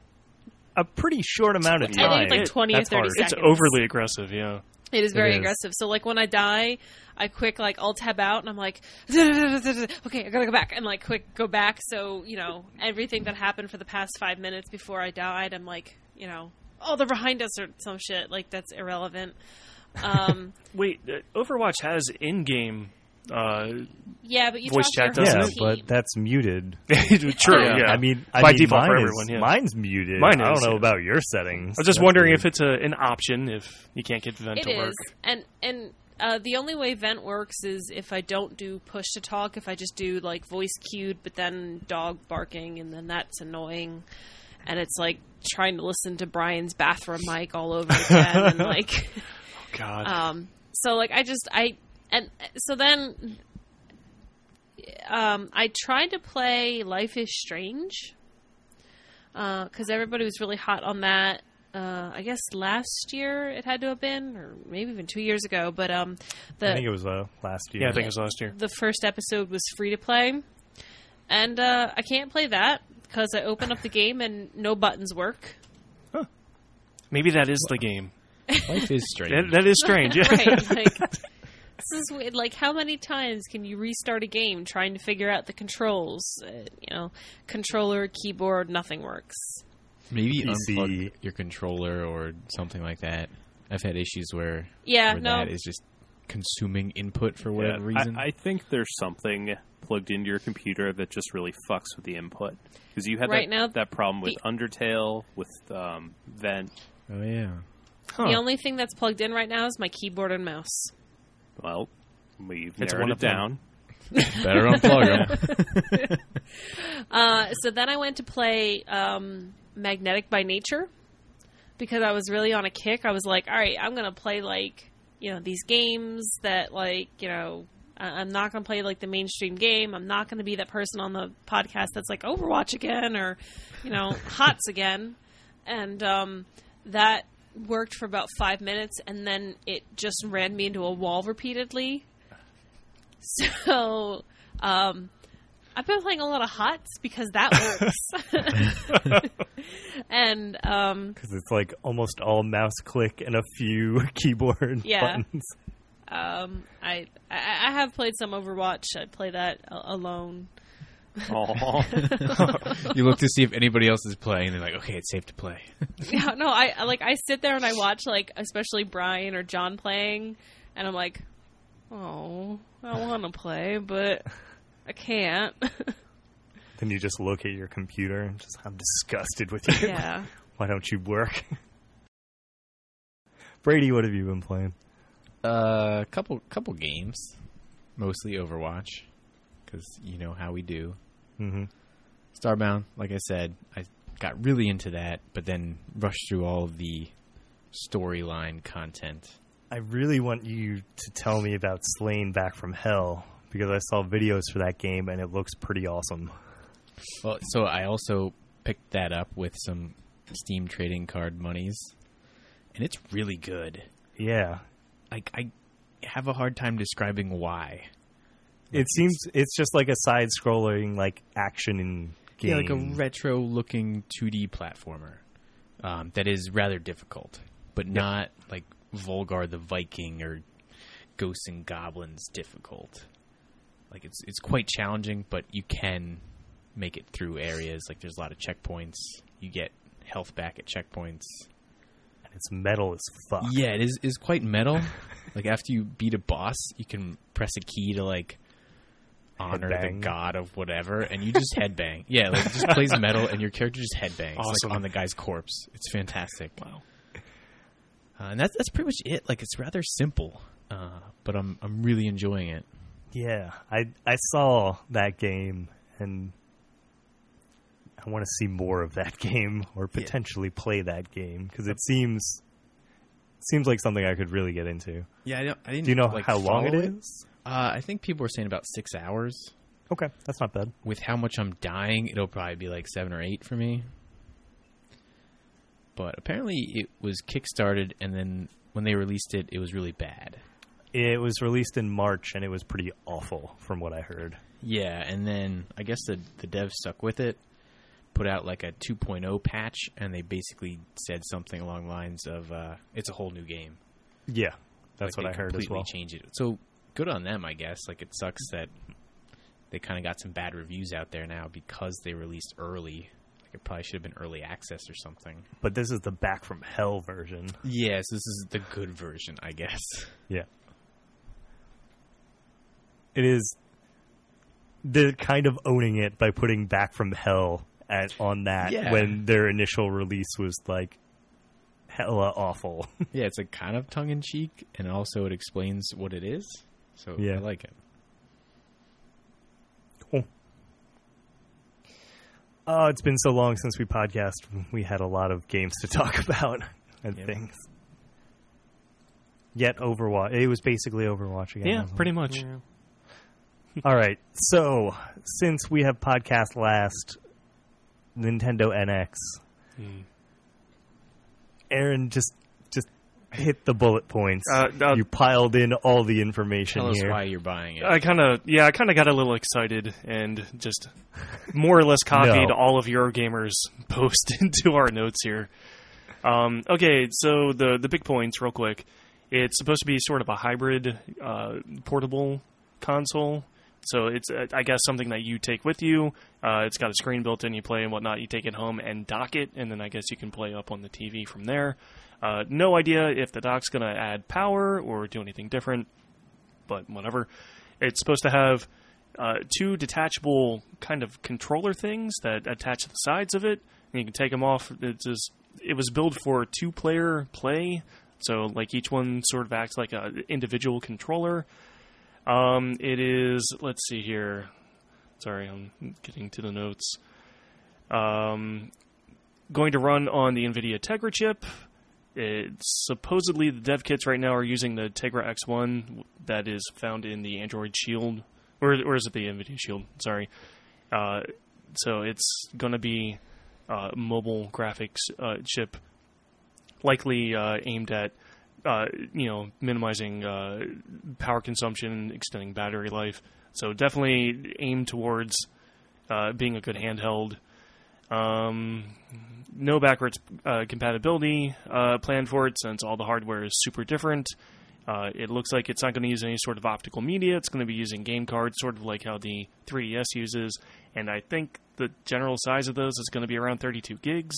a pretty short amount of I think time. it's like 20 or 30 hard. It's overly aggressive, yeah. It is very is. aggressive. So like when I die, I quick like alt tab out and I'm like, okay, I gotta go back and like quick go back. So you know everything that happened for the past five minutes before I died, I'm like, you know, oh they're behind us or some shit. Like that's irrelevant. Um, Wait, uh, Overwatch has in-game. Uh, yeah, but you Voice chat doesn't Yeah, but that's muted. true, Yeah. yeah. I mean, I By mean, default for everyone, is, yeah. Mine's muted. Mine I don't know yeah. about your settings. I was just That's wondering weird. if it's a, an option if you can't get Vent It to is, work. and and uh, the only way vent works is if I don't do push to talk. If I just do like voice cued, but then dog barking, and then that's annoying. And it's like trying to listen to Brian's bathroom mic all over again, and like, God. um, so like I just I and so then, um, I tried to play Life is Strange, because everybody was really hot on that uh, I guess last year it had to have been, or maybe even two years ago. But um, I think it was uh, last year. yeah, I think it was last year. the first episode was free to play, and uh, I can't play that because I open up the game and no buttons work. Huh. Maybe that is the game. Life is strange. That, that is strange. Yeah. right? Like this is weird. like how many times can you restart a game trying to figure out the controls? Uh, you know, controller, keyboard, nothing works. Maybe PC. unplug your controller or something like that. I've had issues where, Yeah, where no. that is just consuming input for Yeah, whatever reason. I, I think there's something plugged into your computer that just really fucks with the input because you had Right that, now, that problem with the- Undertale, with um, Vent. oh yeah. Huh. The only thing that's plugged in right now is my keyboard and mouse. Well, we've It's narrowed one it down. Better unplug them. Uh, so then I went to play um, Magnetic by Nature because I was really on a kick. I was like, all right, I'm gonna play like you know these games that like you know I- I'm not gonna play like the mainstream game. I'm not gonna be that person on the podcast that's like Overwatch again or you know Hots again, and um, that worked for about five minutes, and then it just ran me into a wall repeatedly. So. Um, I've been playing a lot of HOTS because that works. and um, because it's like almost all mouse click and a few keyboard Yeah. buttons. um, I, I I have played some Overwatch. I play that alone. Aw. you look to see if anybody else is playing. And they're like, okay, it's safe to play. Yeah, no, I I- like I sit there and I watch like especially Brian or John playing, and I'm like, oh, I want to play, but I can't. Then you just look at your computer and just, I'm disgusted with you. yeah. Why don't you work? Brady, what have you been playing? A uh, couple couple games, mostly Overwatch, because you know how we do. hmm Starbound, like I said, I got really into that, but then rushed through all of the storyline content. I really want you to tell me about Slain Back from Hell because I saw videos for that game and it looks pretty awesome. Well, so I also picked that up with some Steam trading card monies, and it's really good. Yeah, Like I have a hard time describing why. It seems it's just like a side-scrolling like action in game. Yeah, like a retro-looking 2D platformer um, that is rather difficult, but not like Volgar the Viking or Ghosts and Goblins difficult. Like it's it's quite challenging, but you can make it through areas. Like there's a lot of checkpoints. You get health back at checkpoints. And it's metal as fuck. Yeah, it is is quite metal. like after you beat a boss, you can press a key to like honor Headbang. the god of whatever, and you just headbang. Yeah, like it just plays metal, and your character just headbangs Awesome. like on the guy's corpse. It's fantastic. Wow. Uh, and that's that's pretty much it. Like it's rather simple, uh, but I'm I'm really enjoying it. Yeah, I I saw that game and I want to see more of that game or potentially play that game because it seems seems like something I could really get into. Yeah, I, don't, I didn't. Do you know like, how long it follow is? Uh, I think people were saying about six hours. Okay, that's not bad. With how much I'm dying, it'll probably be like seven or eight for me. But apparently, it was kickstarted, and then when they released it, it was really bad. It was released in March and it was pretty awful from what I heard. Yeah, and then I guess the the devs stuck with it, put out like a 2.0 patch, and they basically said something along the lines of, uh, "It's a whole new game." Yeah, that's Like, what I heard as well. Change it. So good on them, I guess. Like it sucks that they kind of got some bad reviews out there now because they released early. Like it probably should have been early access or something. But this is the Back from Hell version. Yes, this is the good version, I guess. Yeah. It is they're kind of owning it by putting Back from Hell at on that Yeah. when their initial release was like hella awful. yeah, it's like kind of tongue in cheek, and also it explains what it is. So Yeah. I like it. cool. Oh, it's been so long since we podcast. We had a lot of games to talk about and Yep. things. Yet Overwatch. It was basically Overwatch again. Yeah, pretty much. All right. So, since we have podcast last, Nintendo NX, Hmm. Aaron just just hit the bullet points. Uh, uh, you piled in all the information Tell us why you're buying it. I kind of, yeah, I kind of got a little excited and just more or less copied No. all of your gamers post into our notes here. Um, okay, so the the big points, real quick. It's supposed to be sort of a hybrid uh, portable console. So it's, uh, I guess, something that you take with you. Uh, it's got a screen built in. You play and whatnot. You take it home and dock it, and then I guess you can play up on the TV from there. Uh, no idea if the dock's going to add power or do anything different, but whatever. It's supposed to have uh, two detachable kind of controller things that attach to the sides of it, and you can take them off. It's just, it was built for two player play, so like each one sort of acts like a individual controller. Um, it is. Let's see here. Sorry, I'm getting to the notes. Um, going to run on the NVIDIA Tegra chip. It's supposedly the dev kits right now are using the Tegra X1 that is found in the Android Shield, or, or is it the NVIDIA Shield? Sorry. Uh, so it's going to be uh, mobile graphics uh, chip, likely uh, aimed at uh, you know minimizing uh, power consumption, extending battery life. So definitely aimed towards uh, being a good handheld. Um, no backwards uh, compatibility uh, planned for it since all the hardware is super different. Uh, it looks like it's not going to use any sort of optical media. It's going to be using game cards, sort of like how the 3DS uses. And I think the general size of those is going to be around 32 gigs.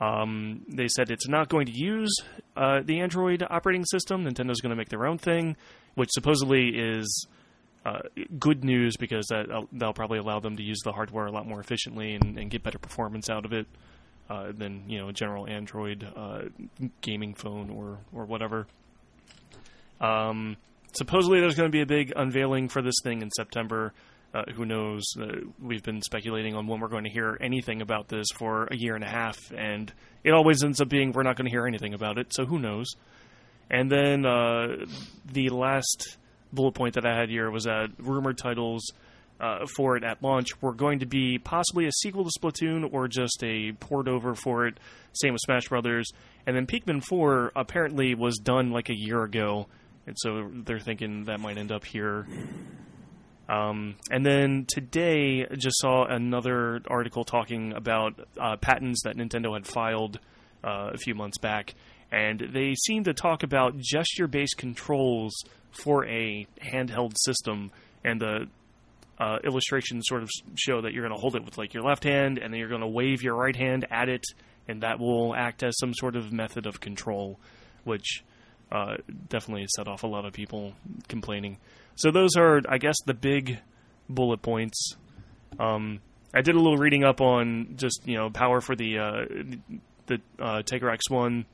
Um, they said it's not going to use uh, the Android operating system. Nintendo's going to make their own thing, which supposedly is uh, good news because that uh, that'll probably allow them to use the hardware a lot more efficiently and, and get better performance out of it uh, than you know a general Android uh, gaming phone or or whatever. Um, supposedly, there's going to be a big unveiling for this thing in September. Uh, who knows? Uh, we've been speculating on when we're going to hear anything about this for a year and a half, and it always ends up being we're not going to hear anything about it. So who knows? And then uh, the last bullet point that I had here was that rumored titles uh, for it at launch were going to be possibly a sequel to Splatoon or just a port over for it. Same with Smash Brothers. And then Pikmin 4 apparently was done like a year ago, and so they're thinking that might end up here. Um, and then today, just saw another article talking about uh, patents that Nintendo had filed uh, a few months back, and they seem to talk about gesture-based controls for a handheld system, and the uh, illustrations sort of show that you're going to hold it with like your left hand, and then you're going to wave your right hand at it, and that will act as some sort of method of control, which uh, definitely set off a lot of people complaining. So those are, I guess, the big bullet points. Um, I did a little reading up on just you know power for the uh, the uh, Tegra X1.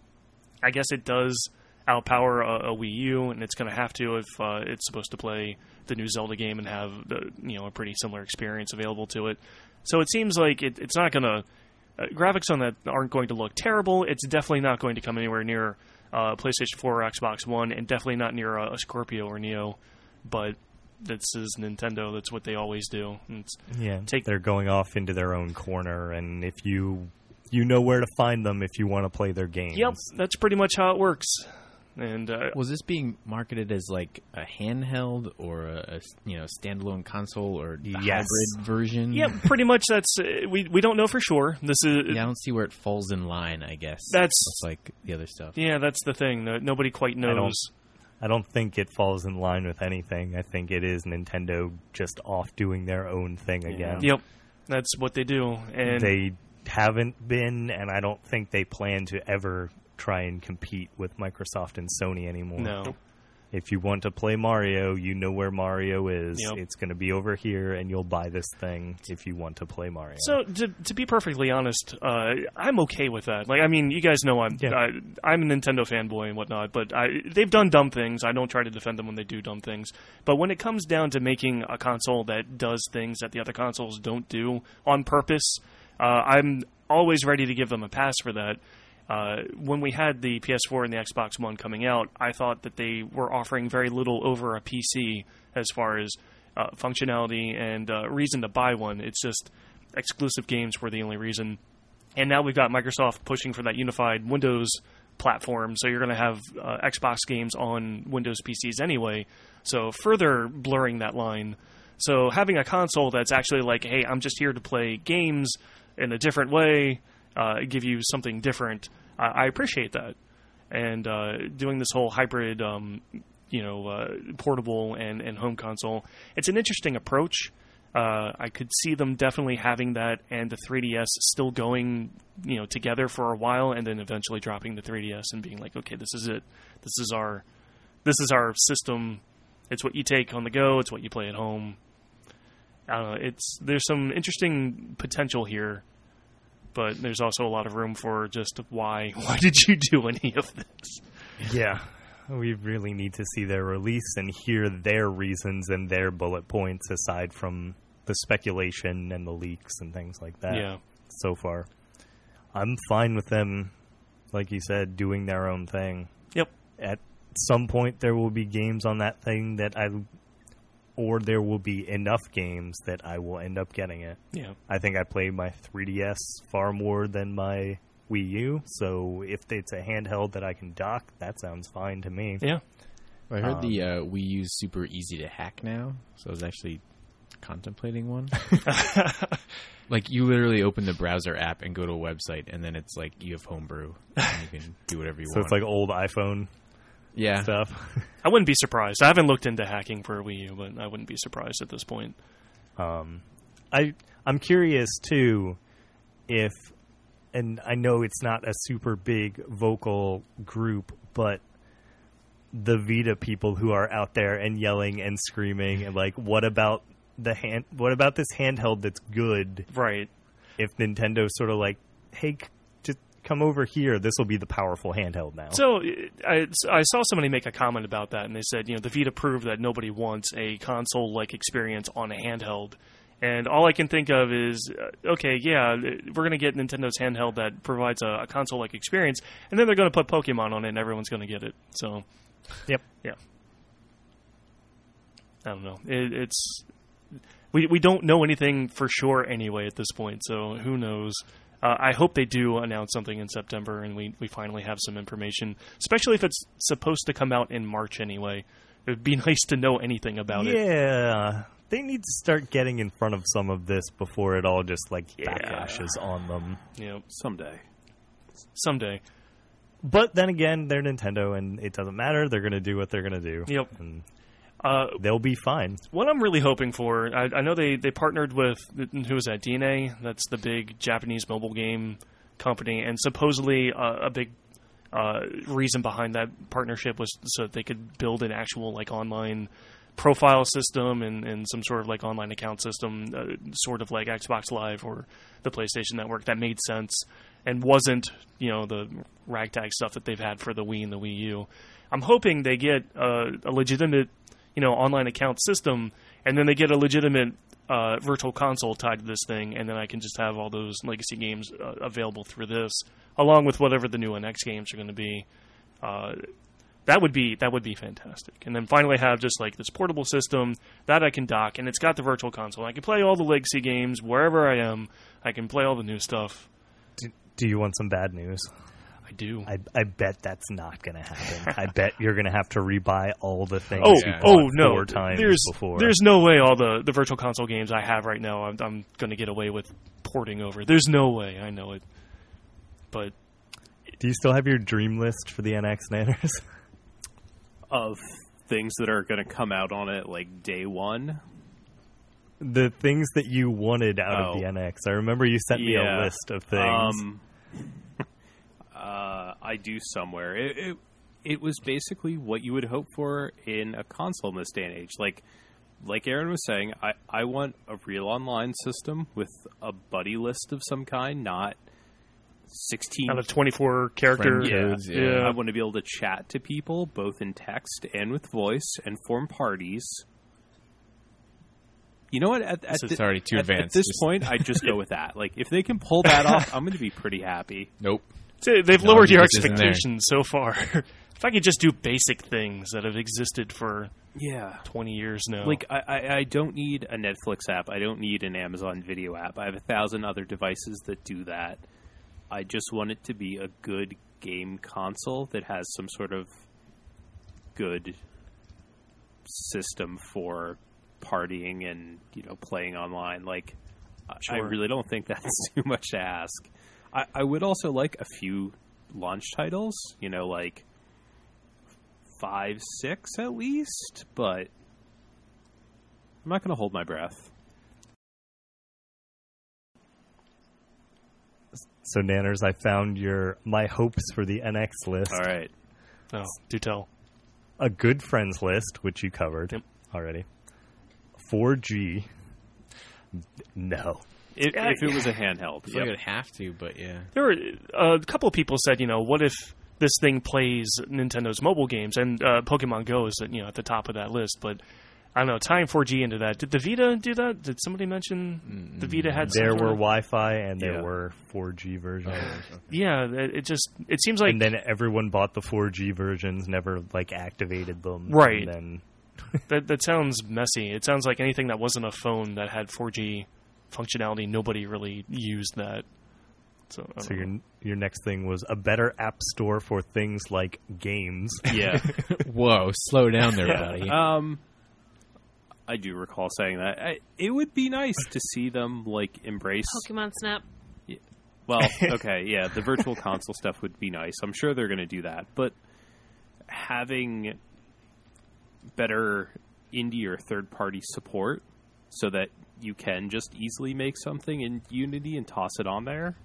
I guess it does outpower a, a Wii U, and it's going to have to if uh, it's supposed to play the new Zelda game and have the, you know a pretty similar experience available to it. So it seems like it, it's not going to uh, graphics on that aren't going to look terrible. It's definitely not going to come anywhere near uh, PlayStation 4 or Xbox One, and definitely not near a, a Scorpio or Neo. But this is Nintendo. That's what they always do. It's, Yeah, Take- they're going off into their own corner, and if you you know where to find them if you want to play their games. yep, that's pretty much how it works. And uh, Was this being marketed as like a handheld or a, a, you know standalone console or the Yes. hybrid version? yeah, pretty much that's uh, we we don't know for sure. This is Yeah, I don't see where it falls in line. I guess That's- like the other stuff. yeah, that's the thing. Nobody quite don't- knows. I don't think it falls in line with anything. I think it is Nintendo just off doing their own thing again. Yep, that's what they do. And They haven't been, and I don't think they plan to ever try and compete with Microsoft and Sony anymore. no, If you want to play Mario, you know where Mario is. Yep. It's going to be over here, and you'll buy this thing if you want to play Mario. So to to be perfectly honest, uh, I'm okay with that. Like, I mean, you guys know I'm Yeah. I, I'm a Nintendo fanboy and whatnot, but I, they've done dumb things. I don't try to defend them when they do dumb things. But when it comes down to making a console that does things that the other consoles don't do on purpose, uh, I'm always ready to give them a pass for that. Uh, when we had the PS4 and the Xbox One coming out, I thought that they were offering very little over a PC as far as uh, functionality and uh, reason to buy one. It's just exclusive games were the only reason. And now we've got Microsoft pushing for that unified Windows platform, so you're going to have uh, Xbox games on Windows PCs anyway. So further blurring that line. So having a console that's actually like, hey, I'm just here to play games in a different way, uh, give you something different. I, I appreciate that. And uh, doing this whole hybrid, um, you know, uh, portable and, and home console, it's an interesting approach. Uh, I could see them definitely having that and the 3DS still going, you know, together for a while, and then eventually dropping the 3DS and being like, okay, this is it. This is our, this is our system. It's what you take on the go. It's what you play at home. I don't know. It's there's some interesting potential here, but there's also a lot of room for just why why did you do any of this? Yeah. We really need to see their release and hear their reasons and their bullet points aside from the speculation and the leaks and things like that Yeah, so far. I'm fine with them, like you said, doing their own thing. Yep. At some point, there will be games on that thing that I. Or there will be enough games that I will end up getting it. yeah, I think I play my 3DS far more than my Wii U. So if it's a handheld that I can dock, that sounds fine to me. yeah. I heard Um, the uh, Wii U's super easy to hack now, so I was actually contemplating one. like you literally open the browser app and go to a website, and then it's like you have homebrew, and you can do whatever you So want. it's like old iPhone yeah, stuff. I wouldn't be surprised. I haven't looked into hacking for a Wii U, but I wouldn't be surprised at this point. Um, I I'm curious too if, and I know it's not a super big vocal group, but the Vita people who are out there and yelling and screaming and like, what about the hand? What about this handheld that's good? Right. If Nintendo sort of like, hey, c- just come over here, this will be the powerful handheld now. So I, I saw somebody make a comment about that, and they said, you know, the Vita proved that nobody wants a console-like experience on a handheld. And all I can think of is, uh, okay, yeah, we're going to get Nintendo's handheld that provides a, a console-like experience, and then they're going to put Pokemon on it, and everyone's going to get it. So, Yep. yeah. I don't know. It, it's we we don't know anything for sure anyway at this point. So who knows? Uh, I hope they do announce something in September, and we we finally have some information, especially if it's supposed to come out in March anyway. It would be nice to know anything about it. yeah, they need to start getting in front of some of this before it all just like Yeah. backlashes on them. You know, Someday. someday. But then again, they're Nintendo, and it doesn't matter. They're going to do what they're going to do. Yep. and Uh, they'll be fine. what I'm really hoping for, I, I know they, they partnered with who was that? DeNA. That's the big Japanese mobile game company, and supposedly uh, a big uh, reason behind that partnership was so that they could build an actual like online profile system and, and some sort of like online account system, uh, sort of like Xbox Live or the PlayStation Network. That made sense and wasn't you know the ragtag stuff that they've had for the Wii and the Wii U. I'm hoping they get uh, a legitimate you know online account system, and then they get a legitimate uh, virtual console tied to this thing, and then I can just have all those legacy games uh, available through this, along with whatever the new NX games are going to be. Uh, that would be that would be fantastic. And then finally have just like this portable system that I can dock, and it's got the virtual console. I can play all the legacy games wherever I am. I can play all the new stuff. Do, do you want some bad news? I do. I, I bet that's not going to happen. I bet you're going to have to rebuy all the things Oh, you Yeah. bought oh no! four times there's before. there's no way all the, the virtual console games I have right now I'm, I'm going to get away with porting over. There's no way. I know it, but Do you still have your dream list for the NX Nanners? Of things that are going to come out on it like day one. the things that you wanted out Oh. of the NX. I remember you sent me a list of things. Um, uh, I do somewhere. It, it it was basically what you would hope for in a console in this day and age. Like like Aaron was saying, I, I want a real online system with a buddy list of some kind, not sixteen. out of 24 character. Friend yeah. codes, yeah. Yeah. I want to be able to chat to people both in text and with voice and form parties. You know what? At, at This is thi- already too at- At this Just- point, I just go with that. Like, if they can pull that off, I'm going to be pretty happy. Nope. See, They've No, lowered your just isn't there. expectations so far. if I could just do basic things that have existed for Yeah. 20 years now. Like I, I, I don't need a Netflix app. I don't need an Amazon Video app. I have a thousand other devices that do that. I just want it to be a good game console that has some sort of good system for partying and you know playing online. Like I- I really don't think that's too much to ask. I, I would also like a few launch titles. You know, like five, six at least, but I'm not going to hold my breath. so Nanners, I found your my hopes for the NX list. All right. oh, do tell. A good friends list, which you covered Yep. already. 4G. No. If, Yeah, if it was a handheld, I yep. I'd have to, but yeah. There were uh, a couple of people said, you know, what if this thing plays Nintendo's mobile games and uh, Pokemon Go is you know at the top of that list, but I don't know, tying 4G into that. Did the Vita do that? Did somebody mention the Vita had some There were of- Wi-Fi and there Yeah. were 4G versions. Yeah, it it just it seems like and then everyone bought the 4G versions, never like activated them. Right. And then that that sounds messy. It sounds like anything that wasn't a phone that had 4G functionality, nobody really used that. So, so your your next thing was a better app store for things like games. yeah. Whoa, slow down there, buddy. Um, I do recall saying that. I, it would be nice to see them like embrace. Pokemon Snap. Well, okay, yeah, the virtual console stuff would be nice. I'm sure they're going to do that, but having better indie or third party support so that you can just easily make something in Unity and toss it on there.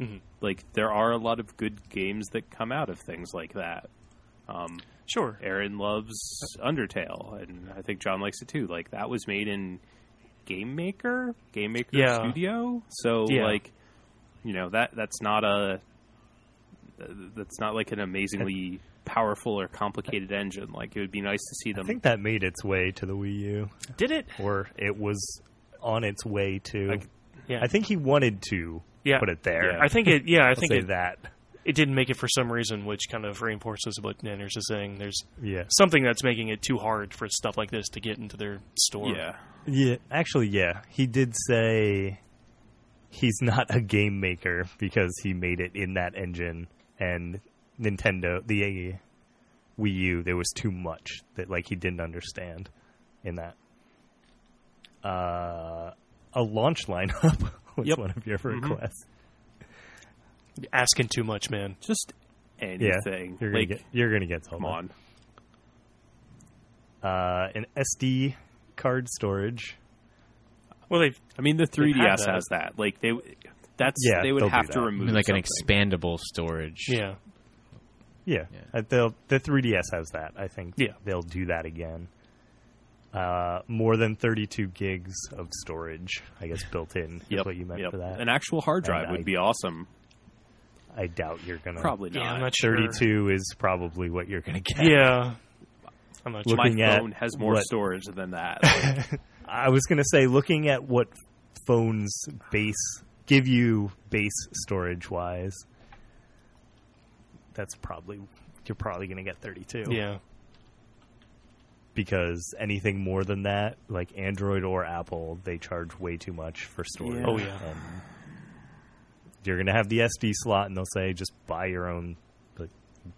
Mhm. Like there are a lot of good games that come out of things like that. Um, Sure. Aaron loves Undertale, and I think John likes it too. Like that was made in Game Maker, Game Maker Yeah. Studio. So Yeah. like, you know that that's not a that's not like an amazingly powerful or complicated engine. Like it would be nice to see them. I think that made its way to the Wii U, Did it? or it was on its way to. Like, Yeah. I think he wanted to yeah. put it there. Yeah. I think it. Yeah, I think it. that. it didn't make it for some reason, which kind of reinforces what Nanners is saying. There's Yeah. something that's making it too hard for stuff like this to get into their store. Yeah. Yeah, actually, yeah. He did say he's not a game maker because he made it in that engine and Nintendo, the Wii U, there was too much that like he didn't understand in that. Uh, a launch lineup was Yep. one of your requests. Asking too much, man. Just Yeah, anything. you're gonna like, get you're gonna get come on. Uh, an SD card storage. Well, they've I mean, the 3DS has that. Like they, that's Yeah, they would have to that. I remove mean, like an expandable storage. yeah. Yeah, Yeah. Uh, they'll, the 3DS has that. I think Yeah. they'll do that again. Uh, more than 32 gigs of storage, I guess, built in. Is Yep, what you meant yep. for that. An actual hard drive And would I- be awesome. I doubt you're gonna. Probably Yeah, not. I'm not sure. 32 is probably what you're gonna get. Yeah. I'm not sure. My phone has more what- storage than that. Like, I was gonna say, looking at what phones base give you base storage wise, that's probably you're probably gonna get 32. Yeah. Because anything more than that, like Android or Apple, they charge way too much for storage. Yeah. Oh, yeah. And you're going to have the SD slot, and they'll say just buy your own. But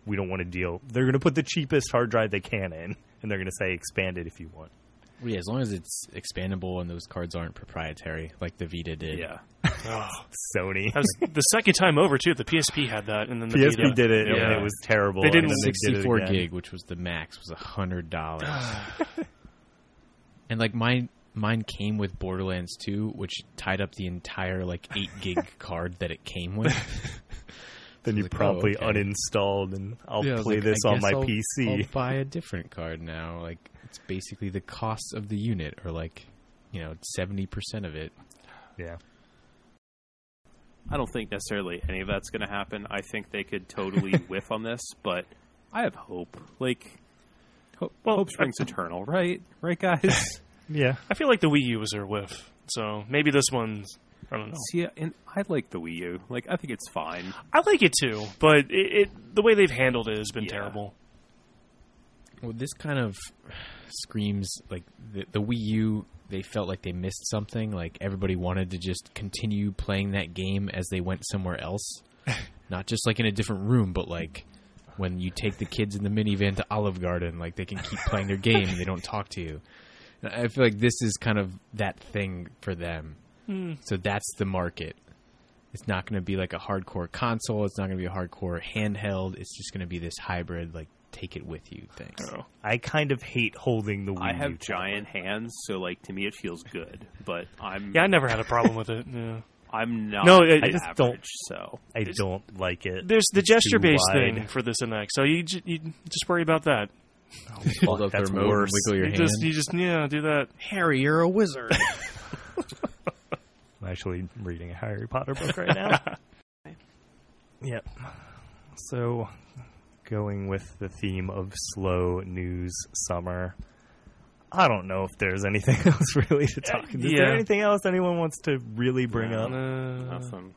we don't want to deal. They're going to put the cheapest hard drive they can in, and they're going to say expand it if you want. Well, yeah, as long as it's expandable and those cards aren't proprietary, like the Vita did. yeah. Oh. Sony. That was the second time over too. The PSP had that, and then the PSP Vita. did it, and it was terrible. They didn't- then they did it 64 again. gig, which was the max, was a hundred dollars. and like mine, mine came with Borderlands 2, which tied up the entire like eight gig card that it came with. Then you Like, oh, probably okay. uninstalled, and I'll Yeah, play like, this I on my I'll- PC. I'll buy a different card now. Like it's basically the cost of the unit, or like you know seventy percent of it. Yeah. I don't think necessarily any of that's going to happen. I think they could totally whiff on this, but I have hope. Like, hope, Well, hope springs eternal, right? Right, guys? Yeah. I feel like the Wii U was their whiff, so maybe this one's. I don't know. See, and I like the Wii U. Like, I think it's fine. I like it too, but it, it the way they've handled it has been Yeah. terrible. Well, this kind of screams like the, the Wii U. They felt like they missed something. Like everybody wanted to just continue playing that game as they went somewhere else, not just like in a different room, but like when you take the kids in the minivan to Olive Garden, like they can keep playing their game and they don't talk to you. I feel like this is kind of that thing for them. Hmm. So that's the market. It's not going to be like a hardcore console. It's not going to be a hardcore handheld. It's just going to be this hybrid, like take it with you thing. Oh. I kind of hate holding the Wii I U have tower. giant hands, so like to me it feels good. But I'm Yeah, I never had a problem with it. Yeah. I'm not. No, it- I just average, don't- So I don't like it. There's the gesture based thing for this and that, so you, j- you just worry about that. Hold Fuck, up the that's remote, wiggle your you hand. just you just yeah do that. Harry, you're a wizard. I'm actually reading a Harry Potter book right now. yep. So, going with the theme of slow news summer, I don't know if there's anything else really to talk. Is yeah. there anything else anyone wants to really bring up? Uh, nothing.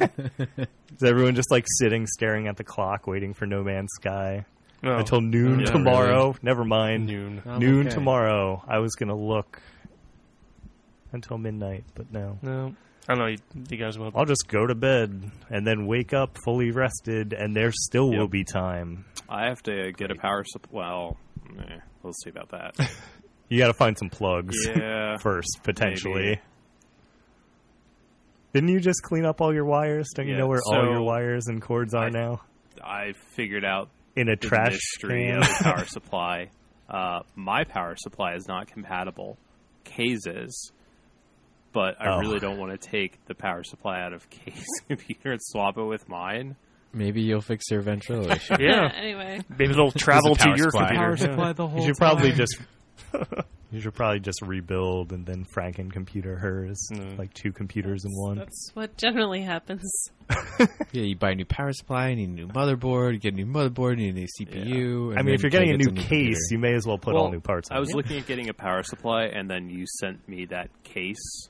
Is everyone just like sitting, staring at the clock, waiting for No Man's Sky no, until noon Yeah, tomorrow? Never mind. noon. I'm noon okay. tomorrow. I was gonna look until midnight, but no. No, I don't know. You, you guys will. I'll just go to bed and then wake up fully rested, and there still will be time. I have to get a power supply. Well, eh, we'll see about that. You got to find some plugs yeah. first, potentially. maybe. Didn't you just clean up all your wires? Don't you Yeah, know where all so your wires and cords are I- now? I figured out In a the trash mystery can. of the power supply. Uh, my power supply is not compatible. Kay's is. But I Oh. really don't want to take the power supply out of Kay's computer and swap it with mine. Maybe you'll fix your ventilation. Yeah, anyway, maybe it'll travel to your supply. computer. yeah. the you should probably just. You should probably just rebuild and then Franken computer hers, Mm. like two computers in one. that's what generally happens. yeah, you buy a new power supply, you need a new motherboard, you get a new motherboard, you need a new CPU. I and mean, if you're getting a Kay new case, computer. you may as well put all new parts. I was it. looking at getting a power supply, and then you sent me that case.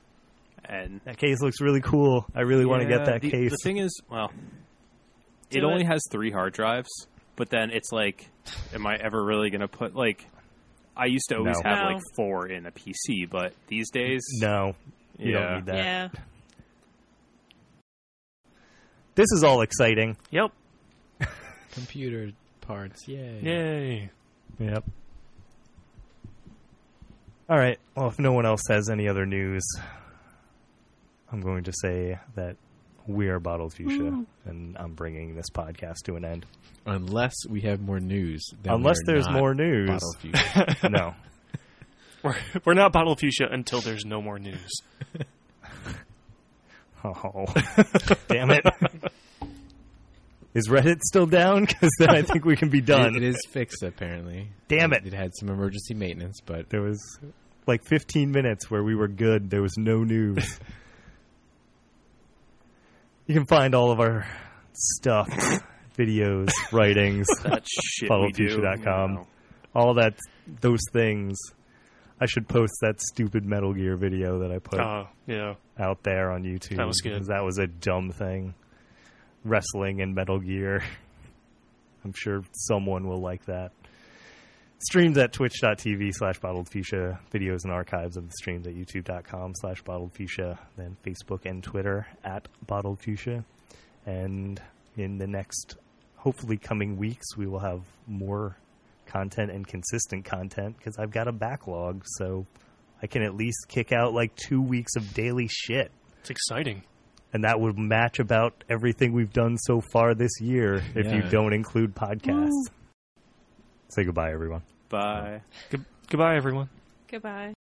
And That case looks really cool. I really want to get that the, case. The thing is, well, it Do only it. has three hard drives, but then it's like, am I ever really going to put like? I used to always No. have No. like four in a PC, but these days, No, you yeah, don't need that. Yeah. This is all exciting. Yep. Computer parts, yay. Yay. Yep. All right. Well, if no one else has any other news, I'm going to say that we are Bottled Fuchsia, mm. and I'm bringing this podcast to an end. Unless we have more news. then Unless there's not more news. Bottle Fuchsia. no. We're, we're not Bottle Fuchsia until there's no more news. Oh, damn it. Is Reddit still down? Because then I think we can be done. It- it is fixed, apparently. Damn it. It had some emergency maintenance, but There was like 15 minutes where we were good. There was no news. You can find all of our stuff, videos, writings, that shit we. Followfuture.com. Wow. all that, those things. I should post that stupid Metal Gear video that I put Oh, yeah. out there on YouTube. That was good. 'cause That was a dumb thing. Wrestling and Metal Gear. I'm sure someone will like that. Streams at twitch.tv slash bottled fuchsia. Videos and archives of the streams at youtube.com slash bottled fuchsia. Then Facebook and Twitter at bottled fuchsia. And in the next, hopefully coming weeks, we will have more content and consistent content because I've got a backlog. So I can at least kick out like two weeks of daily shit. It's exciting. And that would match about everything we've done so far this year if you don't include podcasts. Say goodbye, everyone. Bye. Good, goodbye, everyone. Goodbye.